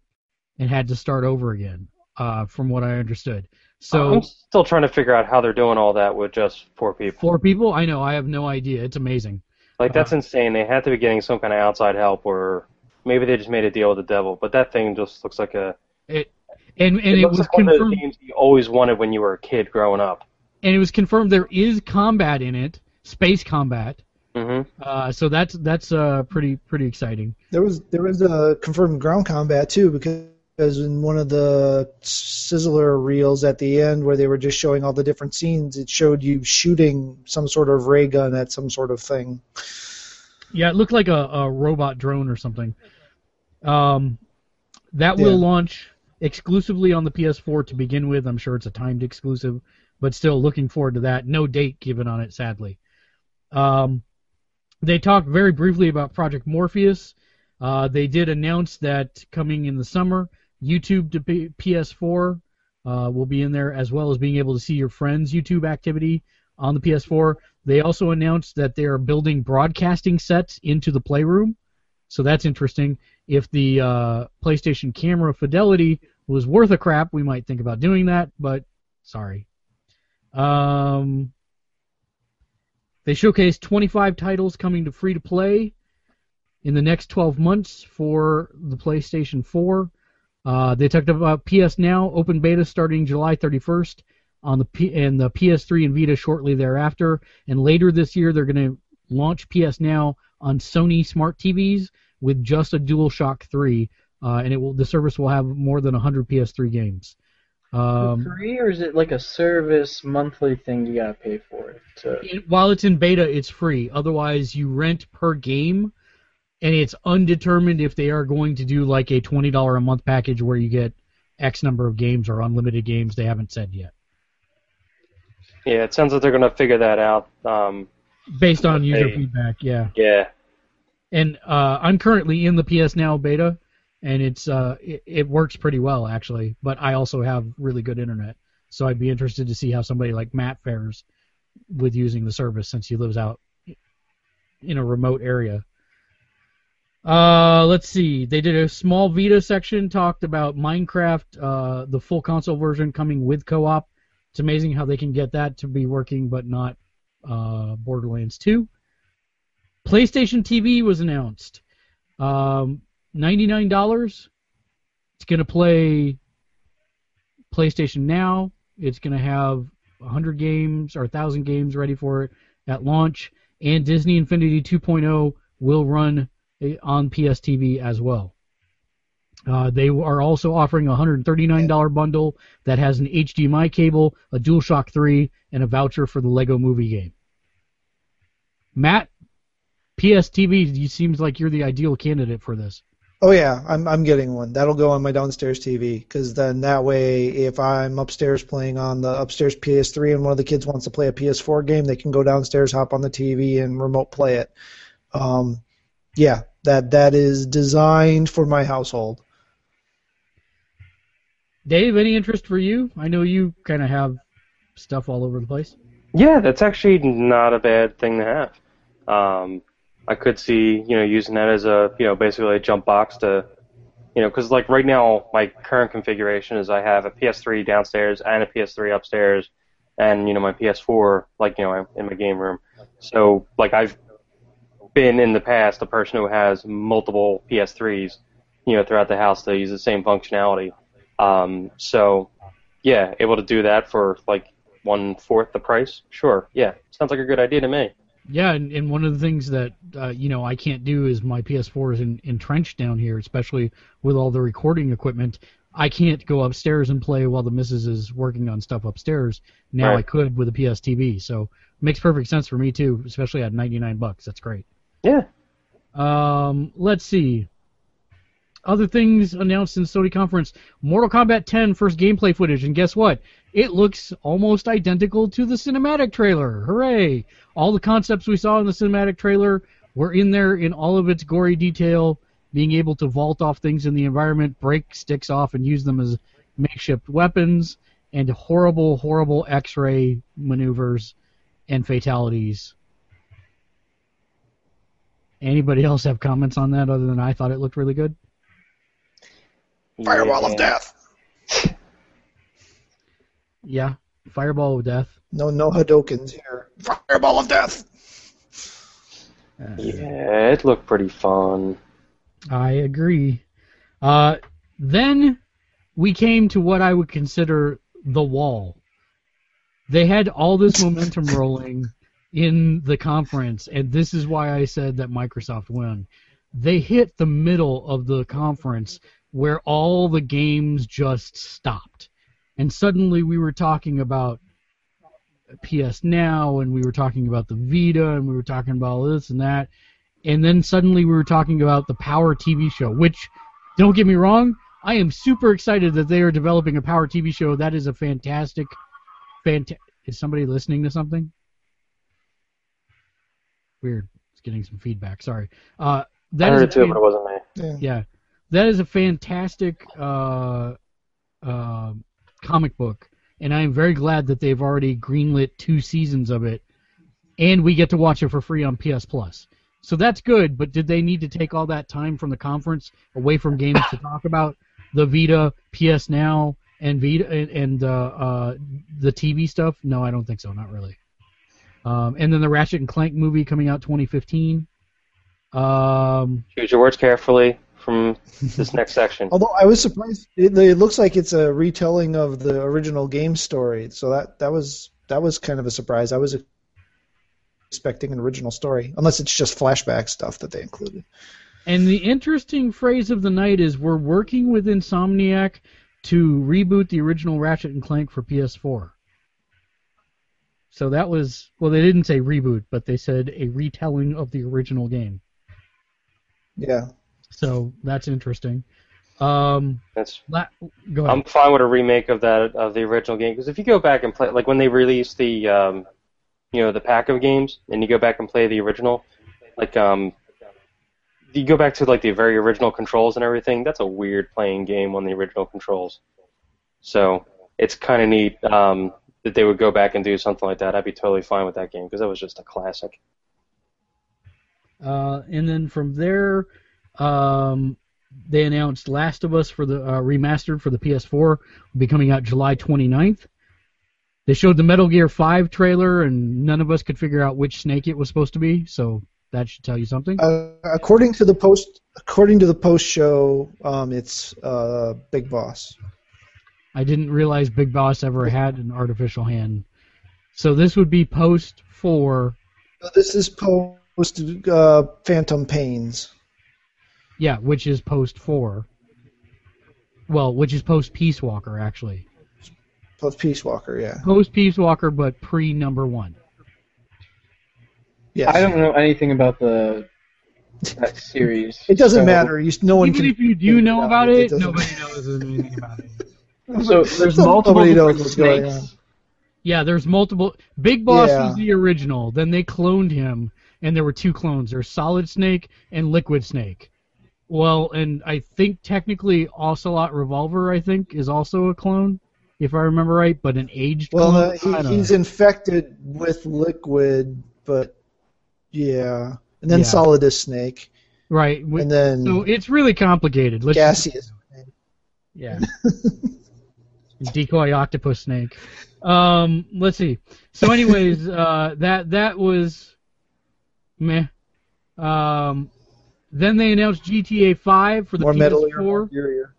and had to start over again, uh, from what I understood. So I'm still trying to figure out how they're doing all that with just four people. four people, I know, I have no idea. It's amazing. Like that's Uh-huh. insane. They had to be getting some kind of outside help, or maybe they just made a deal with the devil. But that thing just looks like a. It and and it it, was like one of confirmed. those games you always wanted when you were a kid growing up. and it was confirmed there is combat in it, space combat. Hmm Uh, so that's that's uh, pretty pretty exciting. There was there was a confirmed ground combat too because in one of the Sizzler reels at the end where they were just showing all the different scenes, it showed you shooting some sort of ray gun at some sort of thing. Yeah, it looked like a, a robot drone or something. Um, that will Yeah. launch exclusively on the PS4 to begin with. I'm sure it's a timed exclusive, but still looking forward to that. No date given on it, sadly. Um, they talked very briefly about Project Morpheus. Uh, they did announce that coming in the summer, YouTube to P- PS4 uh, will be in there, as well as being able to see your friends' YouTube activity on the PS4. They also announced that they are building broadcasting sets into the Playroom, so that's interesting. If the uh, PlayStation camera fidelity was worth a crap, we might think about doing that, but sorry. Um, they showcased 25 titles coming to free to play in the next 12 months for the PlayStation 4. Uh, they talked about PS Now open beta starting July 31st on the P- and the PS3 and Vita shortly thereafter. And later this year, they're going to launch PS Now on Sony smart TVs with just a DualShock 3, uh, and it will the service will have more than 100 PS3 games. Um, free or is it like a service monthly thing you gotta pay for it? To... it- while it's in beta, it's free. Otherwise, you rent per game, and it's undetermined if they are going to do like a twenty dollar a month package where you get X number of games or unlimited games. They haven't said yet, Yeah, it sounds like they're gonna figure that out. Um, based on user Hey. feedback. Yeah, yeah. and uh, I'm currently in the PS Now beta, and it's uh, it, it works pretty well actually. But I also have really good internet, so I'd be interested to see how somebody like Matt fares with using the service since he lives out in a remote area. Uh, let's see. They did a small Vita section, talked about Minecraft, uh, the full console version coming with co-op. It's amazing how they can get that to be working, but not uh, Borderlands 2. PlayStation TV was announced. Um, $99. It's going to play PlayStation Now. It's going to have 100 games or 1,000 games ready for it at launch. And Disney Infinity 2.0 will run eh, on PS TV as well. Uh, they are also offering a $139 bundle that has an HDMI cable, a DualShock 3, and a voucher for the Lego Movie game. Matt, PS TV, you seems like you're the ideal candidate for this. Oh yeah, I'm I'm getting one. That'll go on my downstairs TV because then that way, if I'm upstairs playing on the upstairs PS3 and one of the kids wants to play a PS4 game, they can go downstairs, hop on the TV, and remote play it. Um, yeah, that that is designed for my household. Dave, any interest for you? I know you kind of have stuff all over the place. Yeah, that's actually not a bad thing to have. Um, I could see, you know, using that as a, you know, basically a jump box to, you know, because like right now my current configuration is I have a PS3 downstairs and a PS3 upstairs, and you know my PS4 like you know in my game room. So like I've been in the past a person who has multiple PS3s, you know, throughout the house to use the same functionality. Um, so yeah, able to do that for like one fourth the price. Sure, yeah, sounds like a good idea to me. Yeah, and, and one of the things that uh, you know I can't do is my PS4 is in, entrenched down here, especially with all the recording equipment. I can't go upstairs and play while the missus is working on stuff upstairs. Now Right. I could with a PS TV, so it makes perfect sense for me too, especially at 99 bucks. That's great. Yeah. Um, let's see. Other things announced in Sony conference: Mortal Kombat 10 first gameplay footage, and guess what? It looks almost identical to the cinematic trailer. Hooray! All the concepts we saw in the cinematic trailer were in there in all of its gory detail, being able to vault off things in the environment, break sticks off, and use them as makeshift weapons, and horrible, horrible X-ray maneuvers and fatalities. Anybody else have comments on that other than I thought it looked really good? Fireball Yeah. of death. Yeah, Fireball of Death. No, no Hadokens here. Fireball of death. Uh, Yeah, it looked pretty fun. I agree. Uh, then we came to what I would consider the wall. They had all this momentum rolling in the conference, and this is why I said that Microsoft won. They hit the middle of the conference where all the games just stopped. And suddenly we were talking about PS Now, and we were talking about the Vita, and we were talking about all this and that and then suddenly we were talking about the Power TV show, which, don't get me wrong, I am super excited that they are developing a Power TV show. That is a fantastic, fanta- Is somebody listening to something? Weird. It's getting some feedback. Sorry. Uh, that I heard a it too, fan- but it wasn't me. Yeah. yeah, that is a fantastic uh, uh, comic book, and I am very glad that they've already greenlit two seasons of it, and we get to watch it for free on PS Plus. So that's good, but did they need to take all that time from the conference away from games to talk about the Vita, PS Now, and Vita and, and uh, uh, the TV stuff? No, I don't think so. Not really. Um, and then the Ratchet and Clank movie coming out 2015. Um, Choose your words carefully from this next section. Although I was surprised, it, it looks like it's a retelling of the original game story. So that that was that was kind of a surprise. I was expecting an original story, unless it's just flashback stuff that they included. And the interesting phrase of the night is we're working with Insomniac to reboot the original Ratchet and Clank for PS4. So that was well, they didn't say reboot, but they said a retelling of the original game. Yeah. So that's interesting. Um, That's la- go ahead. I'm fine with a remake of that of the original game because if you go back and play, like when they released the, um, you know, the pack of games, and you go back and play the original, like um, you go back to like the very original controls and everything. That's a weird playing game on the original controls. So it's kind of neat um, that they would go back and do something like that. I'd be totally fine with that game because that was just a classic. Uh, and then from there, um, they announced Last of Us for the uh, remastered for the PS4 will be coming out July 29th. They showed the Metal Gear 5 trailer, and none of us could figure out which Snake it was supposed to be. So that should tell you something. Uh, according to the post, according to the post show, um, it's uh, Big Boss. I didn't realize Big Boss ever had an artificial hand. So this would be post four. This is post uh, Phantom Pains. Yeah, which is post four. Well, which is post Peace Walker actually. Post Peace Walker. Yeah. Post Peace Walker, but pre number one. Yes. I don't know anything about the that series. It doesn't so- matter. You, no one Even can. if you do know about it it, doesn't- nobody knows anything about it. So there's Nobody multiple knows different going snakes. on. Yeah, there's multiple. Big Boss Yeah. was the original. Then they cloned him, and there were two clones. There's Solid Snake and Liquid Snake. Well, and I think technically Ocelot Revolver, I think, is also a clone, if I remember right, but an aged Well, clone. uh, he, he's know. infected with liquid, but yeah, and then Yeah. Solidus Snake, right. and then so it's really complicated. Let's just- Yeah. Decoy octopus snake. Um, let's see. So, anyways, uh, that that was meh. Um, then they announced GTA 5 for the More PS4. more Gear.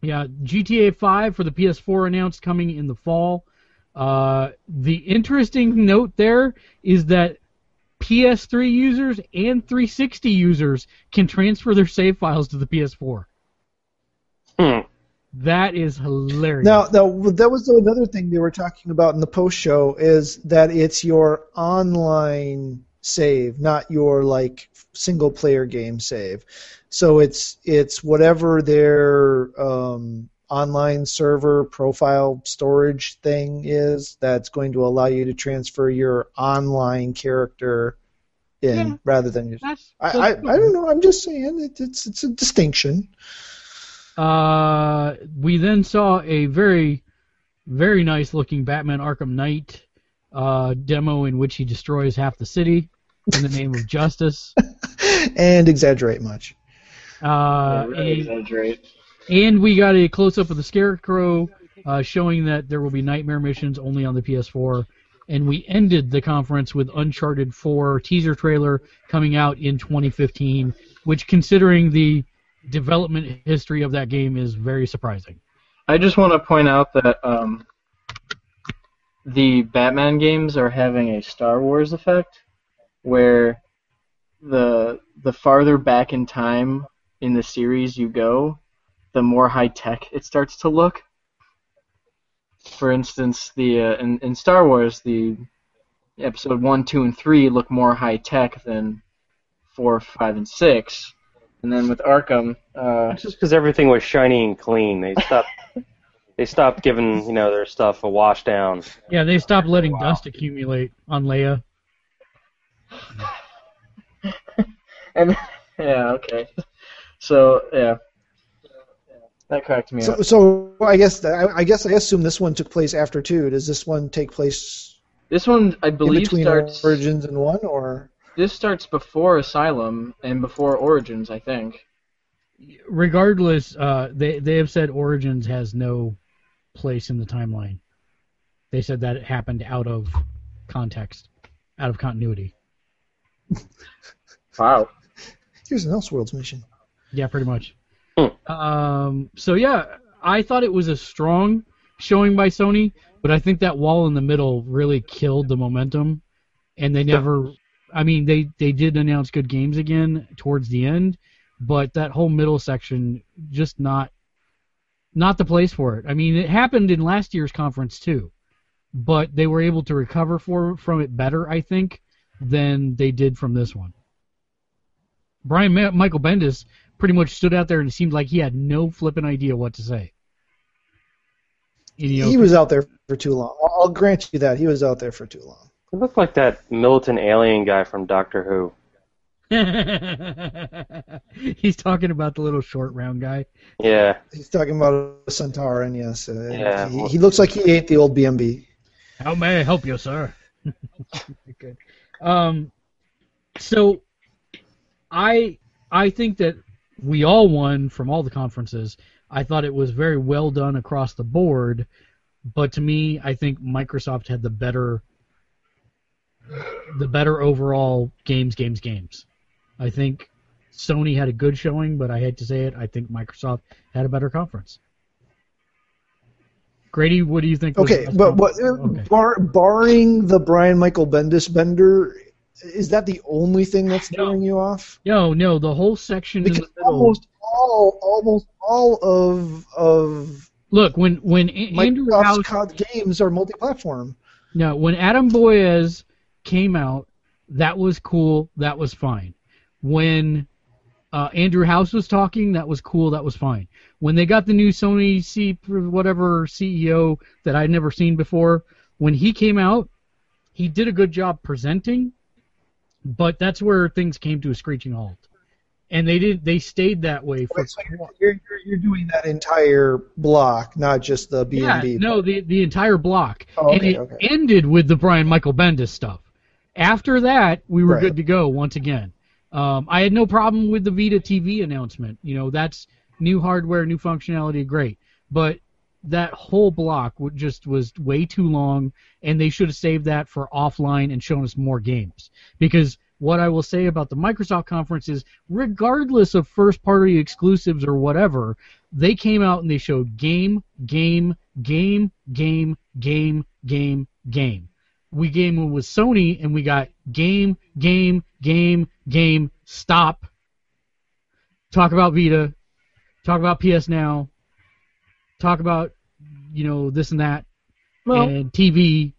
Yeah, GTA 5 for the PS4 announced coming in the fall. Uh, the interesting note there is that PS3 users and 360 users can transfer their save files to the PS4. Hmm. That is hilarious. Now, now, that was another thing they were talking about in the post show is that it's your online save, not your like single player game save. So it's it's whatever their um, online server profile storage thing is that's going to allow you to transfer your online character in Yeah. rather than your. I, I, I don't know. I'm just saying it, it's it's a distinction. Uh, we then saw a very, very nice looking Batman Arkham Knight uh, demo in which he destroys half the city in the name of justice. And exaggerate much. Uh, really and, exaggerate. and we got a close up of the Scarecrow uh, showing that there will be nightmare missions only on the PS4. And we ended the conference with Uncharted 4 teaser trailer coming out in 2015, which, considering the development history of that game, is very surprising. I just want to point out that um, the Batman games are having a Star Wars effect, where the the farther back in time in the series you go, the more high tech it starts to look. For instance, the uh, in, in Star Wars, the episode one, two, and three look more high tech than four, five, and six. And then with Arkham, uh, It's just because everything was shiny and clean. They stopped. they stopped giving you know their stuff a wash down. Yeah, they stopped letting dust accumulate on Leia. And yeah, okay. So yeah, that cracked me So, up. so I guess I, I guess I assume this one took place after two. Does this one take place This one, I in believe, between starts. Origins and one, or This starts before Asylum and before Origins, I think. Regardless, uh, they they have said Origins has no place in the timeline. They said that it happened out of context, out of continuity. Wow. Here's an Elseworlds mission? Yeah, pretty much. Hmm. Um, so yeah, I thought it was a strong showing by Sony, but I think that wall in the middle really killed the momentum, and they never. I mean, they they did announce good games again towards the end, but that whole middle section just not not the place for it. I mean, it happened in last year's conference too, but they were able to recover for from it better, I think, than they did from this one. Brian Ma- Michael Bendis pretty much stood out there and it seemed like he had no flipping idea what to say. And, you He was out there for too long. I'll I'll grant you that he was out there for too long. He looked like that militant alien guy from Doctor Who. He's talking about the little short round guy. Yeah, He's talking about a Sontaran, yes. Uh, Yeah. he, he looks like he ate the old BMB. How may I help you, sir? Good. Um, so I I think that we all won from all the conferences. I thought it was very well done across the board, but to me, I think Microsoft had the better the better overall games, games, games. I think Sony had a good showing, but I hate to say it, I think Microsoft had a better conference. Grady, what do you think? Okay, but what. Okay. bar, barring the Brian Michael Bendis bender, is that the only thing that's No. throwing you off? No, no, the whole section in Because the middle. almost all, almost all of of Look, when when Andrew Microsoft's House, COD games are multi-platform. no, when Adam Boyes came out, that was cool. That was fine. When uh, Andrew House was talking, that was cool. That was fine. When they got the new Sony C whatever CEO that I'd never seen before, when he came out, he did a good job presenting, but that's where things came to a screeching halt. And they did. They stayed that way for Wait, so you're, you're, you're- doing that entire block, not just the B and B. no, the the entire block, Oh, and it okay. ended with the Brian Michael Bendis stuff. After that, we were Right. good to go once again. Um, I had no problem with the Vita TV announcement. You know, that's new hardware, new functionality, great. But that whole block just was way too long, and they should have saved that for offline and shown us more games. Because what I will say about the Microsoft conference is, regardless of first-party exclusives or whatever, they came out and they showed game, game, game, game, game, game, game. We game with Sony and we got game, game, game, game, stop. Talk about Vita. Talk about PS Now. Talk about, you know, this and that. Well, and TV.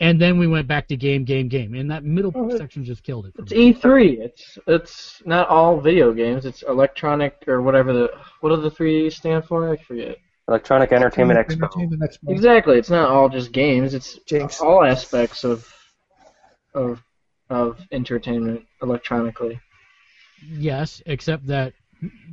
and then we went back to game, game, game, and that middle it- section just killed it. For It's me. E3. It's it's not all video games. It's electronic or whatever the what do the three stand for? I forget. Electronic Entertainment Expo. Entertainment Expo. Exactly. It's not all just games. It's Jinx. all aspects of of of entertainment electronically. Yes, except that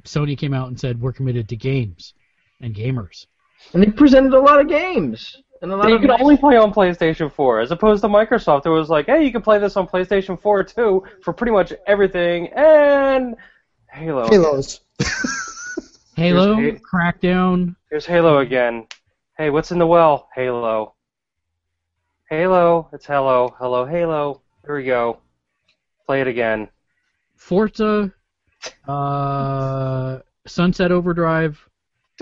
Sony came out and said we're committed to games and gamers. And they presented a lot of games and a lot you of could nice- only play on PlayStation 4, as opposed to Microsoft. It was like, hey, you can play this on PlayStation 4 too for pretty much everything, and Halo. Halos. Halo, Here's- Crackdown. Here's Halo again. Hey, what's in the well? Halo. Halo. It's hello. Hello, Halo. Here we go. Play it again. Forza, uh, Sunset Overdrive.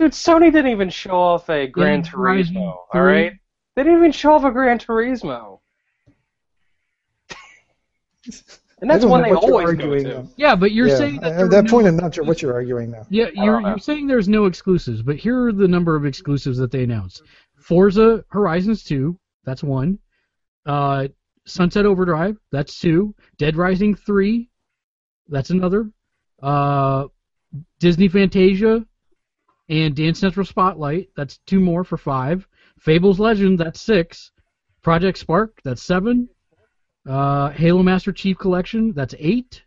Dude, Sony didn't even show off a Gran Didn't Turismo, three? alright? They didn't even show off a Gran Turismo. And that's don't one they what you're go arguing to. now. Yeah, but you're Yeah, saying that at that were point, I'm not sure what you're arguing now. yeah, you're you're saying there's no exclusives, but here are the number of exclusives that they announced: Forza Horizons 2, that's one. Uh, Sunset Overdrive, that's two. Dead Rising 3, that's another. Uh, Disney Fantasia and Dance Central Spotlight, that's two more for five. Fables Legend, that's six. Project Spark, that's seven. Uh, Halo Master Chief Collection, that's eight.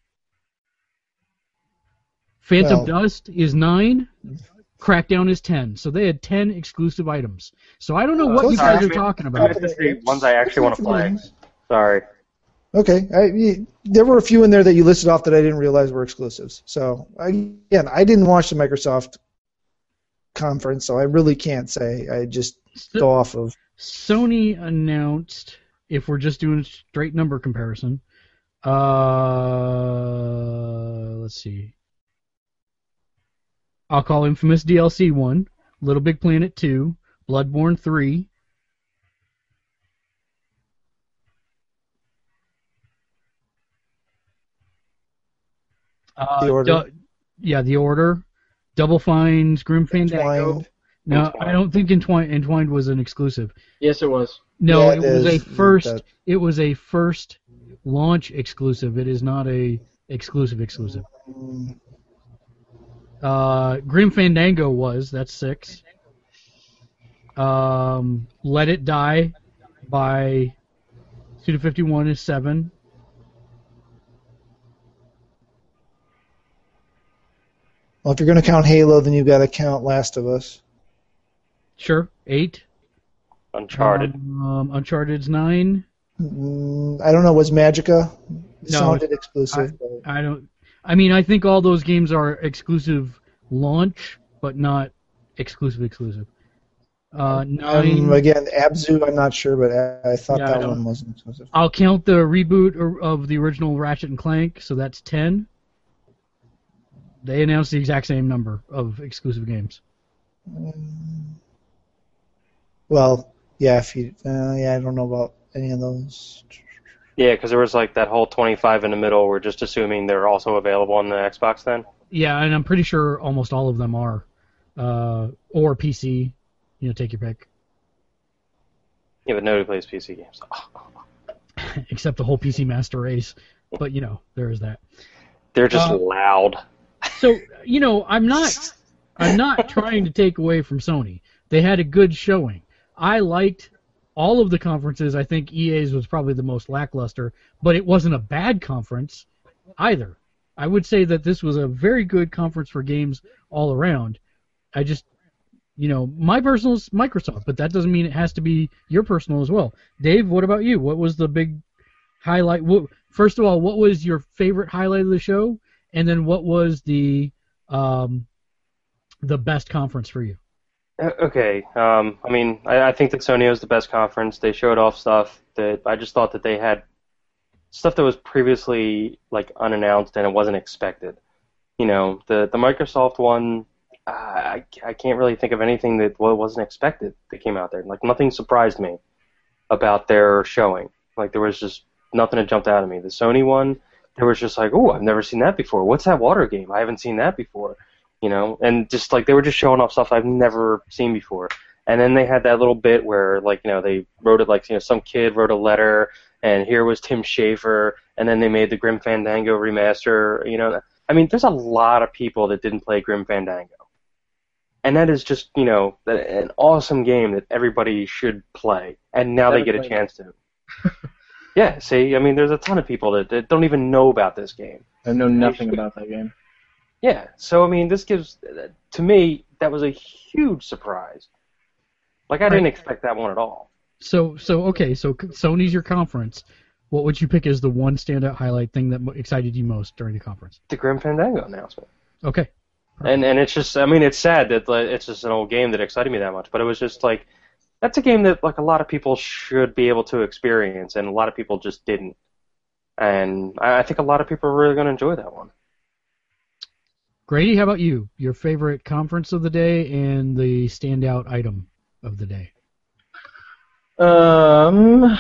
Phantom Well- Dust is nine. Crackdown is ten. So they had ten exclusive items. So I don't know Oh, what you sorry. guys are talking about. meant to say ones I actually want to play. Sorry. Okay, I, y- there were a few in there that you listed off that I didn't realize were exclusives. So again, I didn't watch the Microsoft conference, so I really can't say. I just go off of. Sony announced, if we're just doing a straight number comparison, uh, let's see. I'll call Infamous DLC 1, Little Big Planet 2, Bloodborne 3. Uh, The Order. Yeah, The Order. Double Fines, Grim Fandango. Entwined. No, Entwined. I don't think Entwined, Entwined was an exclusive. Yes, it was. No, Yeah, it, it was a is. first. That- It was a first launch exclusive. It is not a exclusive exclusive. Mm, Uh, Grim Fandango was that's six. Um, Let It Die by Suda Fifty One is seven. Well, if you're going to count Halo, then you've got to count Last of Us. Sure, eight. Uncharted. Um, Uncharted's nine. Mm, I don't know. Was Magicka? It No, sounded exclusive. but I don't. I mean, I think all those games are exclusive launch, but not exclusive exclusive. Uh, nine. um, again, Abzu, I'm not sure, but I, I thought Yeah, that don't- one wasn't exclusive. I'll count the reboot of the original Ratchet and Clank, so that's ten. They announced the exact same number of exclusive games. Well, yeah, if you, uh, yeah, I don't know about any of those. Yeah, because there was like that whole 25 in the middle. We're just assuming they're also available on the Xbox then. Yeah, and I'm pretty sure almost all of them are, uh, or PC. You know, take your pick, Yeah, but nobody plays PC games. except the whole PC Master Race. But you know, there is that. They're just Uh, loud. So you know, I'm not, I'm not trying to take away from Sony. They had a good showing. I liked all of the conferences. I think EA's was probably the most lackluster, but it wasn't a bad conference either. I would say that this was a very good conference for games all around. I just, you know, my personal is Microsoft, but that doesn't mean it has to be your personal as well. Dave, what about you? What was the big highlight? What, first of all, what was your favorite highlight of the show? And then what was the um, the best conference for you? Uh, Okay, um, I mean, I, I think that Sony was the best conference. They showed off stuff that I just thought that they had stuff that was previously like unannounced and it wasn't expected. You know, the the Microsoft one, I I can't really think of anything that wa- wasn't expected that came out there. Like nothing surprised me about their showing. Like there was just nothing that jumped out at me. The Sony one, there was just like, oh, I've never seen that before. What's that water game? I haven't seen that before you know, and just like they were just showing off stuff I've never seen before. And then they had that little bit where, like, you know, they wrote it like, you know, some kid wrote a letter, and here was Tim Schafer, and then they made the Grim Fandango remaster. You know, I mean, there's a lot of people that didn't play Grim Fandango, and that is just, you know, an awesome game that everybody should play, and now they get a chance to. yeah, see, I mean, there's a ton of people that, that don't even know about this game. I know nothing about that game. Yeah, so I mean, this gives to me that was a huge surprise. Like I didn't expect that one at all. So so okay, so Sony's your conference. What would you pick as the one standout highlight thing that excited you most during the conference? The Grim Fandango announcement, Okay. and and it's just, I mean, it's sad that like, it's just an old game that excited me that much, but it was just like that's a game that like a lot of people should be able to experience, and a lot of people just didn't. And I I think a lot of people are really going to enjoy that one. Grady, how about you? Your favorite conference of the day and the standout item of the day. Um,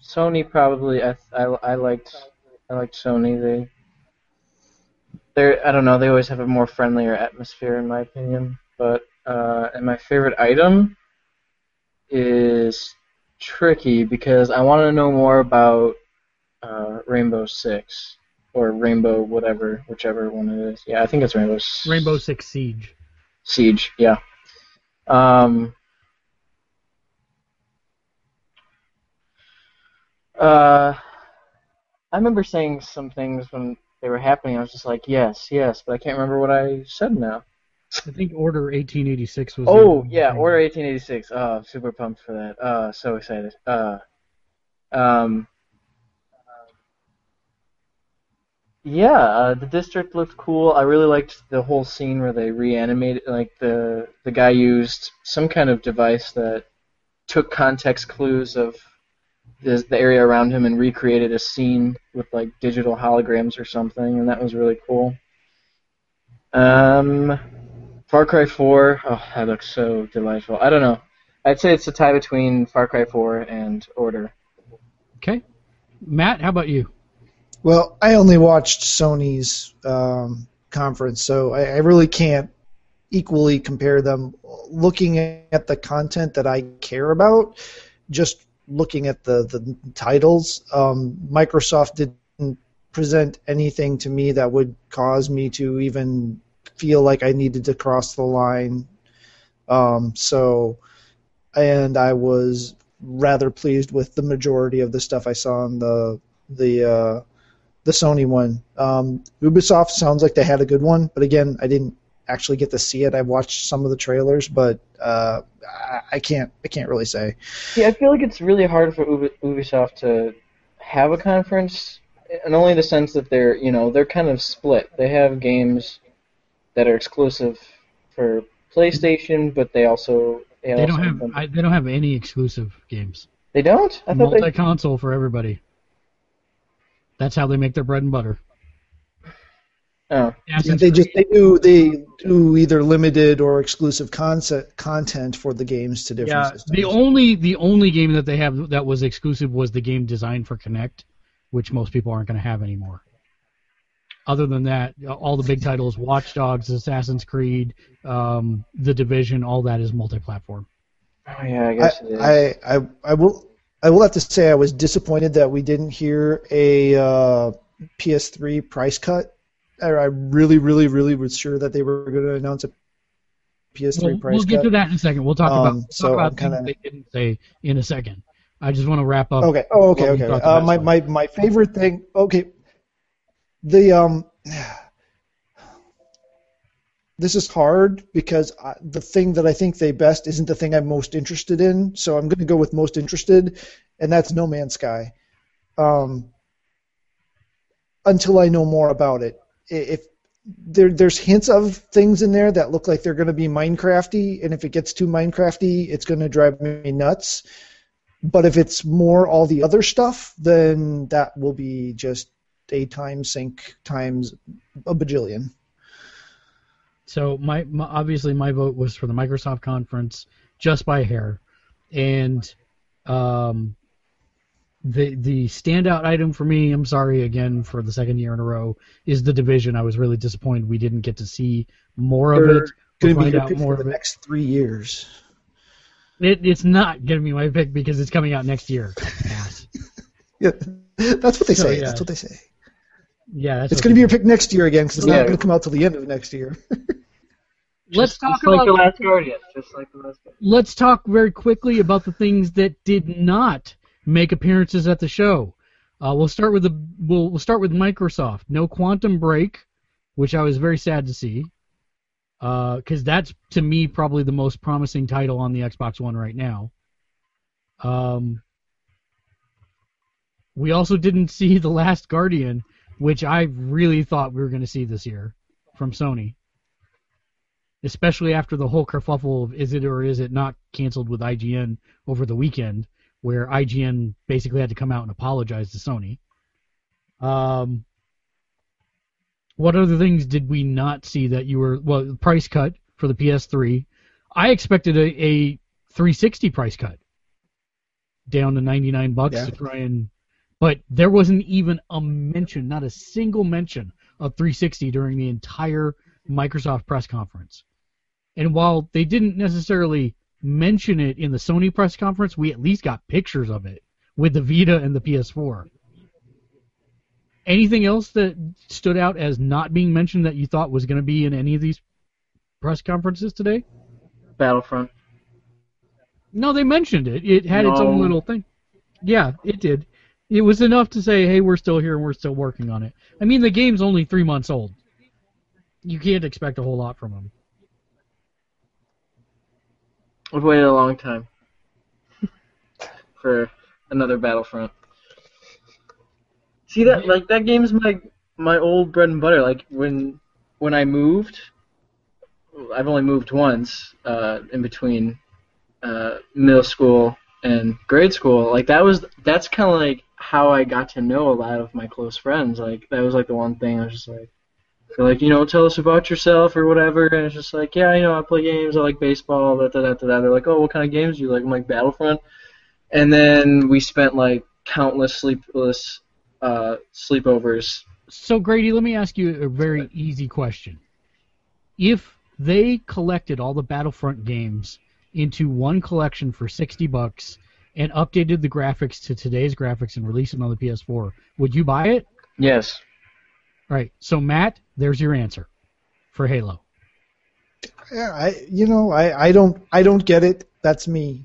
Sony probably. I, I, I liked I liked Sony. They they I don't know. They always have a more friendlier atmosphere in my opinion. But uh, and my favorite item is tricky because I want to know more about uh, Rainbow Six or Rainbow whatever, whichever one it is. Yeah, I think it's Rainbow. S- Rainbow Six Siege. Siege, yeah. Um, uh, I remember saying some things when they were happening. I was just like, yes, yes, but I can't remember what I said now. I think Order 1886 was. Oh, yeah, Order 1886. Oh, super pumped for that. Uh, so excited. Uh, um, yeah, uh, the district looked cool. I really liked the whole scene where they reanimated, like the the guy used some kind of device that took context clues of the, the area around him and recreated a scene with like digital holograms or something, and that was really cool. Um, Far Cry 4, oh, that looks so delightful. I don't know. I'd say it's a tie between Far Cry 4 and Order. Okay. Matt, how about you? Well, I only watched Sony's um, conference, so I, I really can't equally compare them. Looking at the content that I care about, just looking at the the titles, um, Microsoft didn't present anything to me that would cause me to even feel like I needed to cross the line. Um, so, and I was rather pleased with the majority of the stuff I saw on the the uh, the Sony one. Um, Ubisoft sounds like they had a good one, but again, I didn't actually get to see it. I watched some of the trailers, but uh, I, I can't I can't really say. Yeah, I feel like it's really hard for Ubi- Ubisoft to have a conference, and only in the sense that they're, you know, they're kind of split. They have games that are exclusive for PlayStation, but they also they, They also don't have them- I, they don't have any exclusive games. they don't. I thought. Multi-console for everybody. That's how they make their bread and butter. Oh, Yeah, Assassin's they just they do they do either limited or exclusive concept content for the games to different yeah, systems. the only the only game that they have that was exclusive was the game designed for Kinect, which most people aren't going to have anymore. Other than that, all the big titles, Watch Dogs, Assassin's Creed, um, The Division, all that is multi-platform. oh yeah, I guess it is. I, I I will I will have to say I was disappointed that we didn't hear a uh, PS3 price cut. I I really, really, really was sure that they were going to announce a PS3 We'll, price we'll get cut. to that in a second. We'll talk Um, about we'll so talk about I'm things kinda- they didn't say in a second. I just want to wrap up. Okay. Oh, okay. Okay. Uh, my, my my favorite thing. Okay. The um. This is hard because I, the thing that I think they best isn't the thing I'm most interested in. So I'm going to go with most interested, and that's No Man's Sky. Um. Until I know more about it, if there there's hints of things in there that look like they're going to be Minecrafty, and if it gets too Minecrafty, it's going to drive me nuts. But if it's more all the other stuff, then that will be just a time sink times a bajillion. So my, my obviously my vote was for the Microsoft conference just by a hair, and um, the the standout item for me, I'm sorry again for the second year in a row, is the division. I was really disappointed we didn't get to see more of it Going to be your pick more for the next three years. It, it's not gonna be my pick because it's coming out next year. Yeah, that's what they So, say. yeah. That's what they say. Yeah, that's It's going to be your pick next year again because it's Yeah. not going to come out till the end of next year. Let's Just- talk just like about the Last Guardian, just like the Last Guardian. let's talk very quickly about the things that did not make appearances at the show. Uh, we'll start with the we'll, we'll start with Microsoft. No Quantum Break, which I was very sad to see, because that's to me probably the most promising title on the Xbox One right now. Um, we also didn't see the Last Guardian, which I really thought we were going to see this year from Sony especially after the whole kerfuffle of is it or is it not canceled with IGN over the weekend, where IGN basically had to come out and apologize to Sony. Um, what other things did we not see that you were well price cut for the PS3? I expected a, a 360 price cut down to 99 bucks Yeah. to try and, but there wasn't even a mention, not a single mention of 360 during the entire Microsoft press conference. And while they didn't necessarily mention it in the Sony press conference, we at least got pictures of it with the Vita and the PS4. Anything else that stood out as not being mentioned that you thought was going to be in any of these press conferences today? Battlefront. No, they mentioned it. It had its own little thing. Yeah, it did. It was enough to say, "Hey, we're still here and we're still working on it." I mean, the game's only three months old. You can't expect a whole lot from them. We've waited a long time for another Battlefront. See that like that game's my my old bread and butter. Like when when I moved, I've only moved once uh, in between uh, middle school and grade school. Like that was that's kind of like how I got to know a lot of my close friends. Like that was like the one thing I was just like. Like, you know, tell us about yourself or whatever, and it's just like, yeah, you know, I play games, I like baseball, da da da da. They're like, oh, what kind of games do you like? I'm like Battlefront, and then we spent like countless sleepless uh, sleepovers. So, Grady, let me ask you a very easy question. If they collected all the Battlefront games into one collection for 60 bucks and updated the graphics to today's graphics and released them on the PS4, would you buy it? Yes. Right. So, Matt, there's your answer for Halo. Yeah, I you know I, I don't I don't get it. That's me.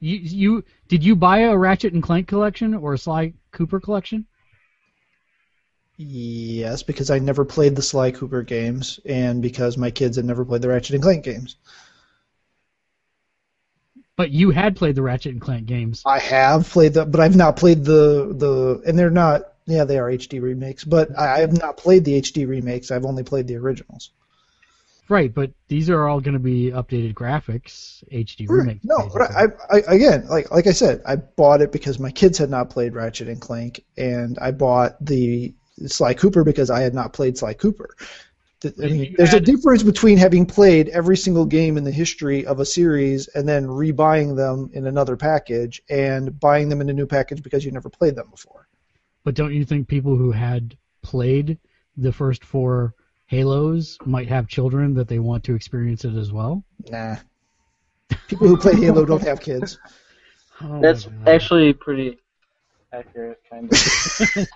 You, you did you buy a Ratchet and Clank collection or a Sly Cooper collection? Yes, because I never played the Sly Cooper games, and because my kids had never played the Ratchet and Clank games. But you had played the Ratchet and Clank games. I have played the, but I've not played the the, and they're not. Yeah, they are HD remakes, but I, I have not played the HD remakes. I've only played the originals. Right, but these are all going to be updated graphics, HD remakes. No, but I, I again, like like I said, I bought it because my kids had not played Ratchet and Clank, and I bought the Sly Cooper because I had not played Sly Cooper. Th- I mean, there's had- a difference between having played every single game in the history of a series and then rebuying them in another package and buying them in a new package because you never played them before. But don't you think people who had played the first four Halos might have children that they want to experience it as well? Nah. People who play Halo don't have kids. Oh That's actually pretty accurate, kind of.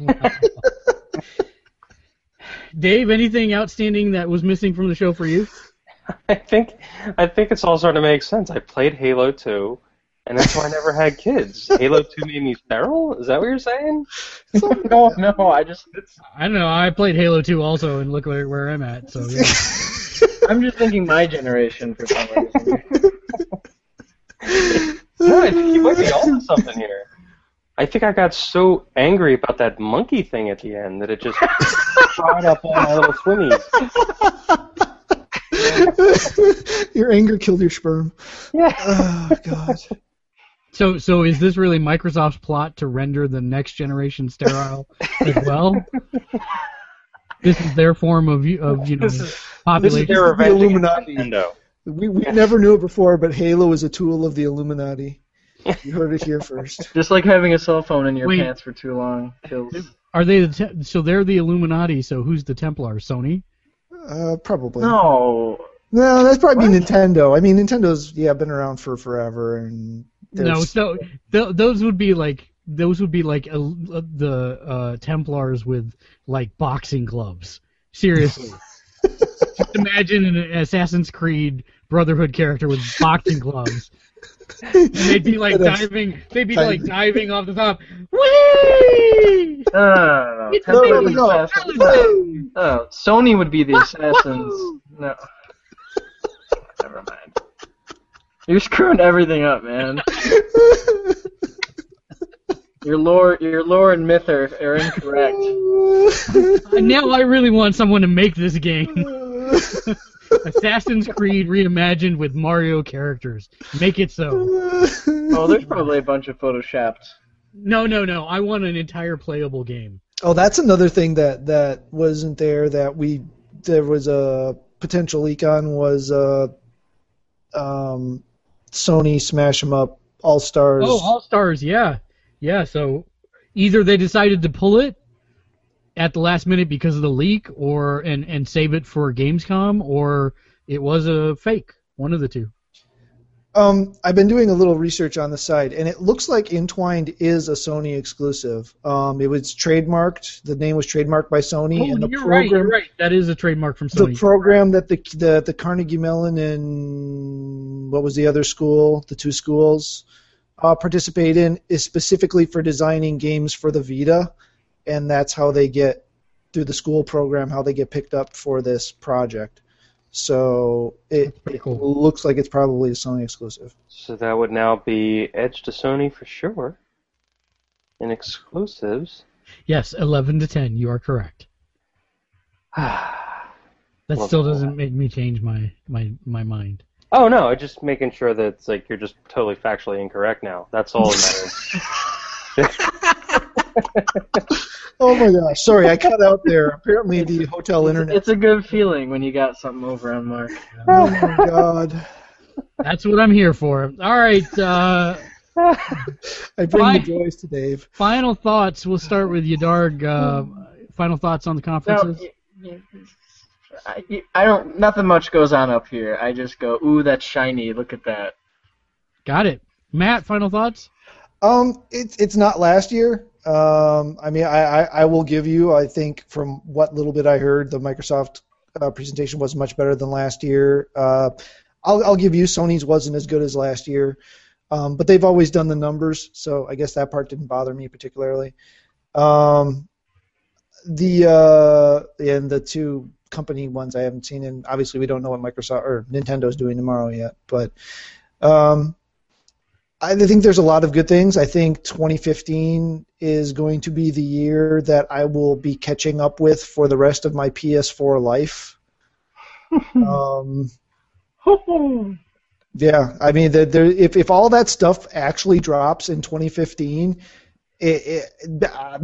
Dave. Anything outstanding that was missing from the show for you? I think I think it's all starting to make sense. I played Halo 2, and that's why I never had kids. Halo 2 made me sterile? Is that what you're saying? no, no, I just I don't know. I played Halo 2 also, and look where, where I'm at. So yeah. I'm just thinking my generation for some reason. No, I think you might be onto something here. I think I got so angry about that monkey thing at the end that it just fried up all my little swimmies. your anger killed your sperm. Yeah. Oh god. so so is this really Microsoft's plot to render the next generation sterile as well? This is their form of you- of you know This is, this is population. their revenge against Illuminati. Nintendo. We, we never knew it before, but Halo is a tool of the Illuminati. You heard it here first. Just like having a cell phone in your Wait. pants for too long kills. Are they the te- so they're the Illuminati? So who's the Templar? Sony? Uh, probably. No, No, that's probably What? Nintendo. I mean, Nintendo's yeah been around for forever, and No, so th- those would be like those would be like uh, the uh, Templars with like boxing gloves. Seriously, just imagine an Assassin's Creed Brotherhood character with boxing gloves. And they'd be like diving. They'd be like diving off the top. Whee! No, no, no, no. It's no, no, no. Assassins. Woo! Oh, Sony would be the assassins. No. Never mind. You're screwing everything up, man. Your lore, your lore and myth are, are incorrect. And now I really want someone to make this game. Assassin's Creed reimagined with Mario characters. Make it so. Oh, there's probably a bunch of photoshopped. No, no, no. I want an entire playable game. Oh, that's another thing that that wasn't there that we there was a potential leak on was uh, um, Sony Smash 'em Up All Stars. Oh, All Stars, yeah, yeah. So either they decided to pull it at the last minute because of the leak, or and and save it for Gamescom, or it was a fake. One of the two. Um, I've been doing a little research on the site, and it looks like Entwined is a Sony exclusive. Um, it was trademarked. The name was trademarked by Sony, Oh, and the you're program, right. You're right. That is a trademark from Sony. the program that the the the Carnegie Mellon and what was the other school? The two schools uh, participate in is specifically for designing games for the Vita, and that's how they get through the school program how they get picked up for this project. So it, pretty it looks like it's probably a Sony exclusive. So that would now be Edge to Sony for sure. In exclusives. yes, eleven to ten. You are correct. That Love still doesn't make me change my my my mind. Oh no, I'm just making sure that it's like you're just totally factually incorrect now. That's all that matters. Oh my gosh! Sorry, I cut out there. Apparently, the hotel internet. It's a good feeling when you got something over on Mark. Oh my god! That's what I'm here for. All right. Uh, I bring Why? the joys to Dave. final thoughts. We'll start with Yadarg. Uh, final thoughts on the No, conferences. y- y- I, I don't. Nothing much goes on up here. I just go, ooh, that's shiny. Look at that. Got it. Matt, final thoughts. Um, it's it's not last year. Um, I mean, I, I, I will give you. I think from what little bit I heard, the Microsoft uh, presentation was much better than last year. Uh, I'll I'll give you. Sony's wasn't as good as last year, um, but they've always done the numbers, so I guess that part didn't bother me particularly. Um, the uh, and the two company ones I haven't seen, and obviously we don't know what Microsoft or Nintendo's doing tomorrow yet, but. Um, I think there's a lot of good things. I think 2015 is going to be the year that I will be catching up with for the rest of my PS4 life. um, yeah, I mean, the, the, if if all that stuff actually drops in 2015, it, it, I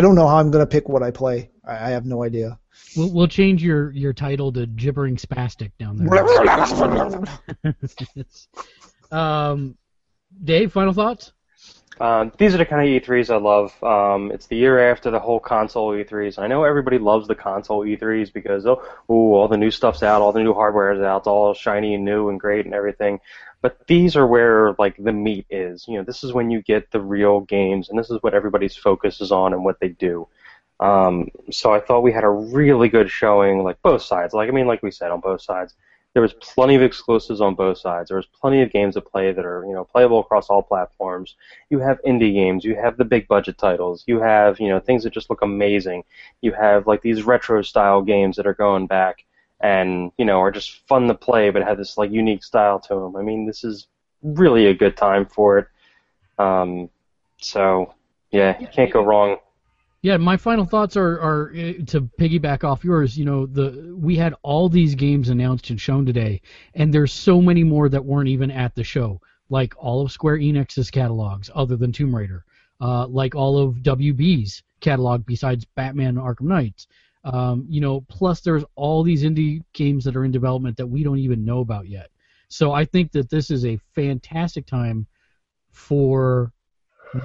don't know how I'm going to pick what I play. I, I have no idea. We'll, we'll change your, your title to gibbering spastic down there. um, Dave, final thoughts. Um, these are the kind of E3s I love. Um, it's the year after the whole console E3s. I know everybody loves the console E3s because oh, ooh, all the new stuff's out, all the new hardware is out, it's all shiny and new and great and everything. But these are where like the meat is. You know, this is when you get the real games, and this is what everybody's focus is on and what they do. Um, so I thought we had a really good showing, like both sides. Like I mean, like we said, on both sides. There was plenty of exclusives on both sides. There was plenty of games to play that are, you know, playable across all platforms. You have indie games, you have the big budget titles, you have, you know, things that just look amazing. You have like these retro style games that are going back and, you know, are just fun to play but have this like unique style to them. I mean, this is really a good time for it. Um, so yeah, you can't go wrong. Yeah, my final thoughts are, are uh, to piggyback off yours. You know, the we had all these games announced and shown today, and there's so many more that weren't even at the show, like all of Square Enix's catalogs, other than Tomb Raider, uh, like all of WB's catalog besides Batman Arkham Knights. Um, you know, plus there's all these indie games that are in development that we don't even know about yet. So I think that this is a fantastic time for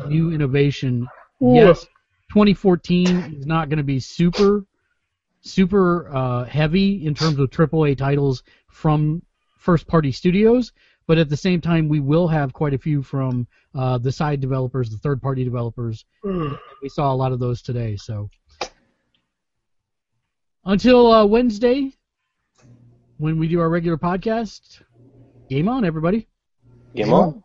new innovation. Yes, 2014 is not going to be super super uh, heavy in terms of AAA titles from first party studios, but at the same time, we will have quite a few from uh, the side developers, the third party developers. We saw a lot of those today. So until uh, Wednesday, when we do our regular podcast, game on, everybody. Game on.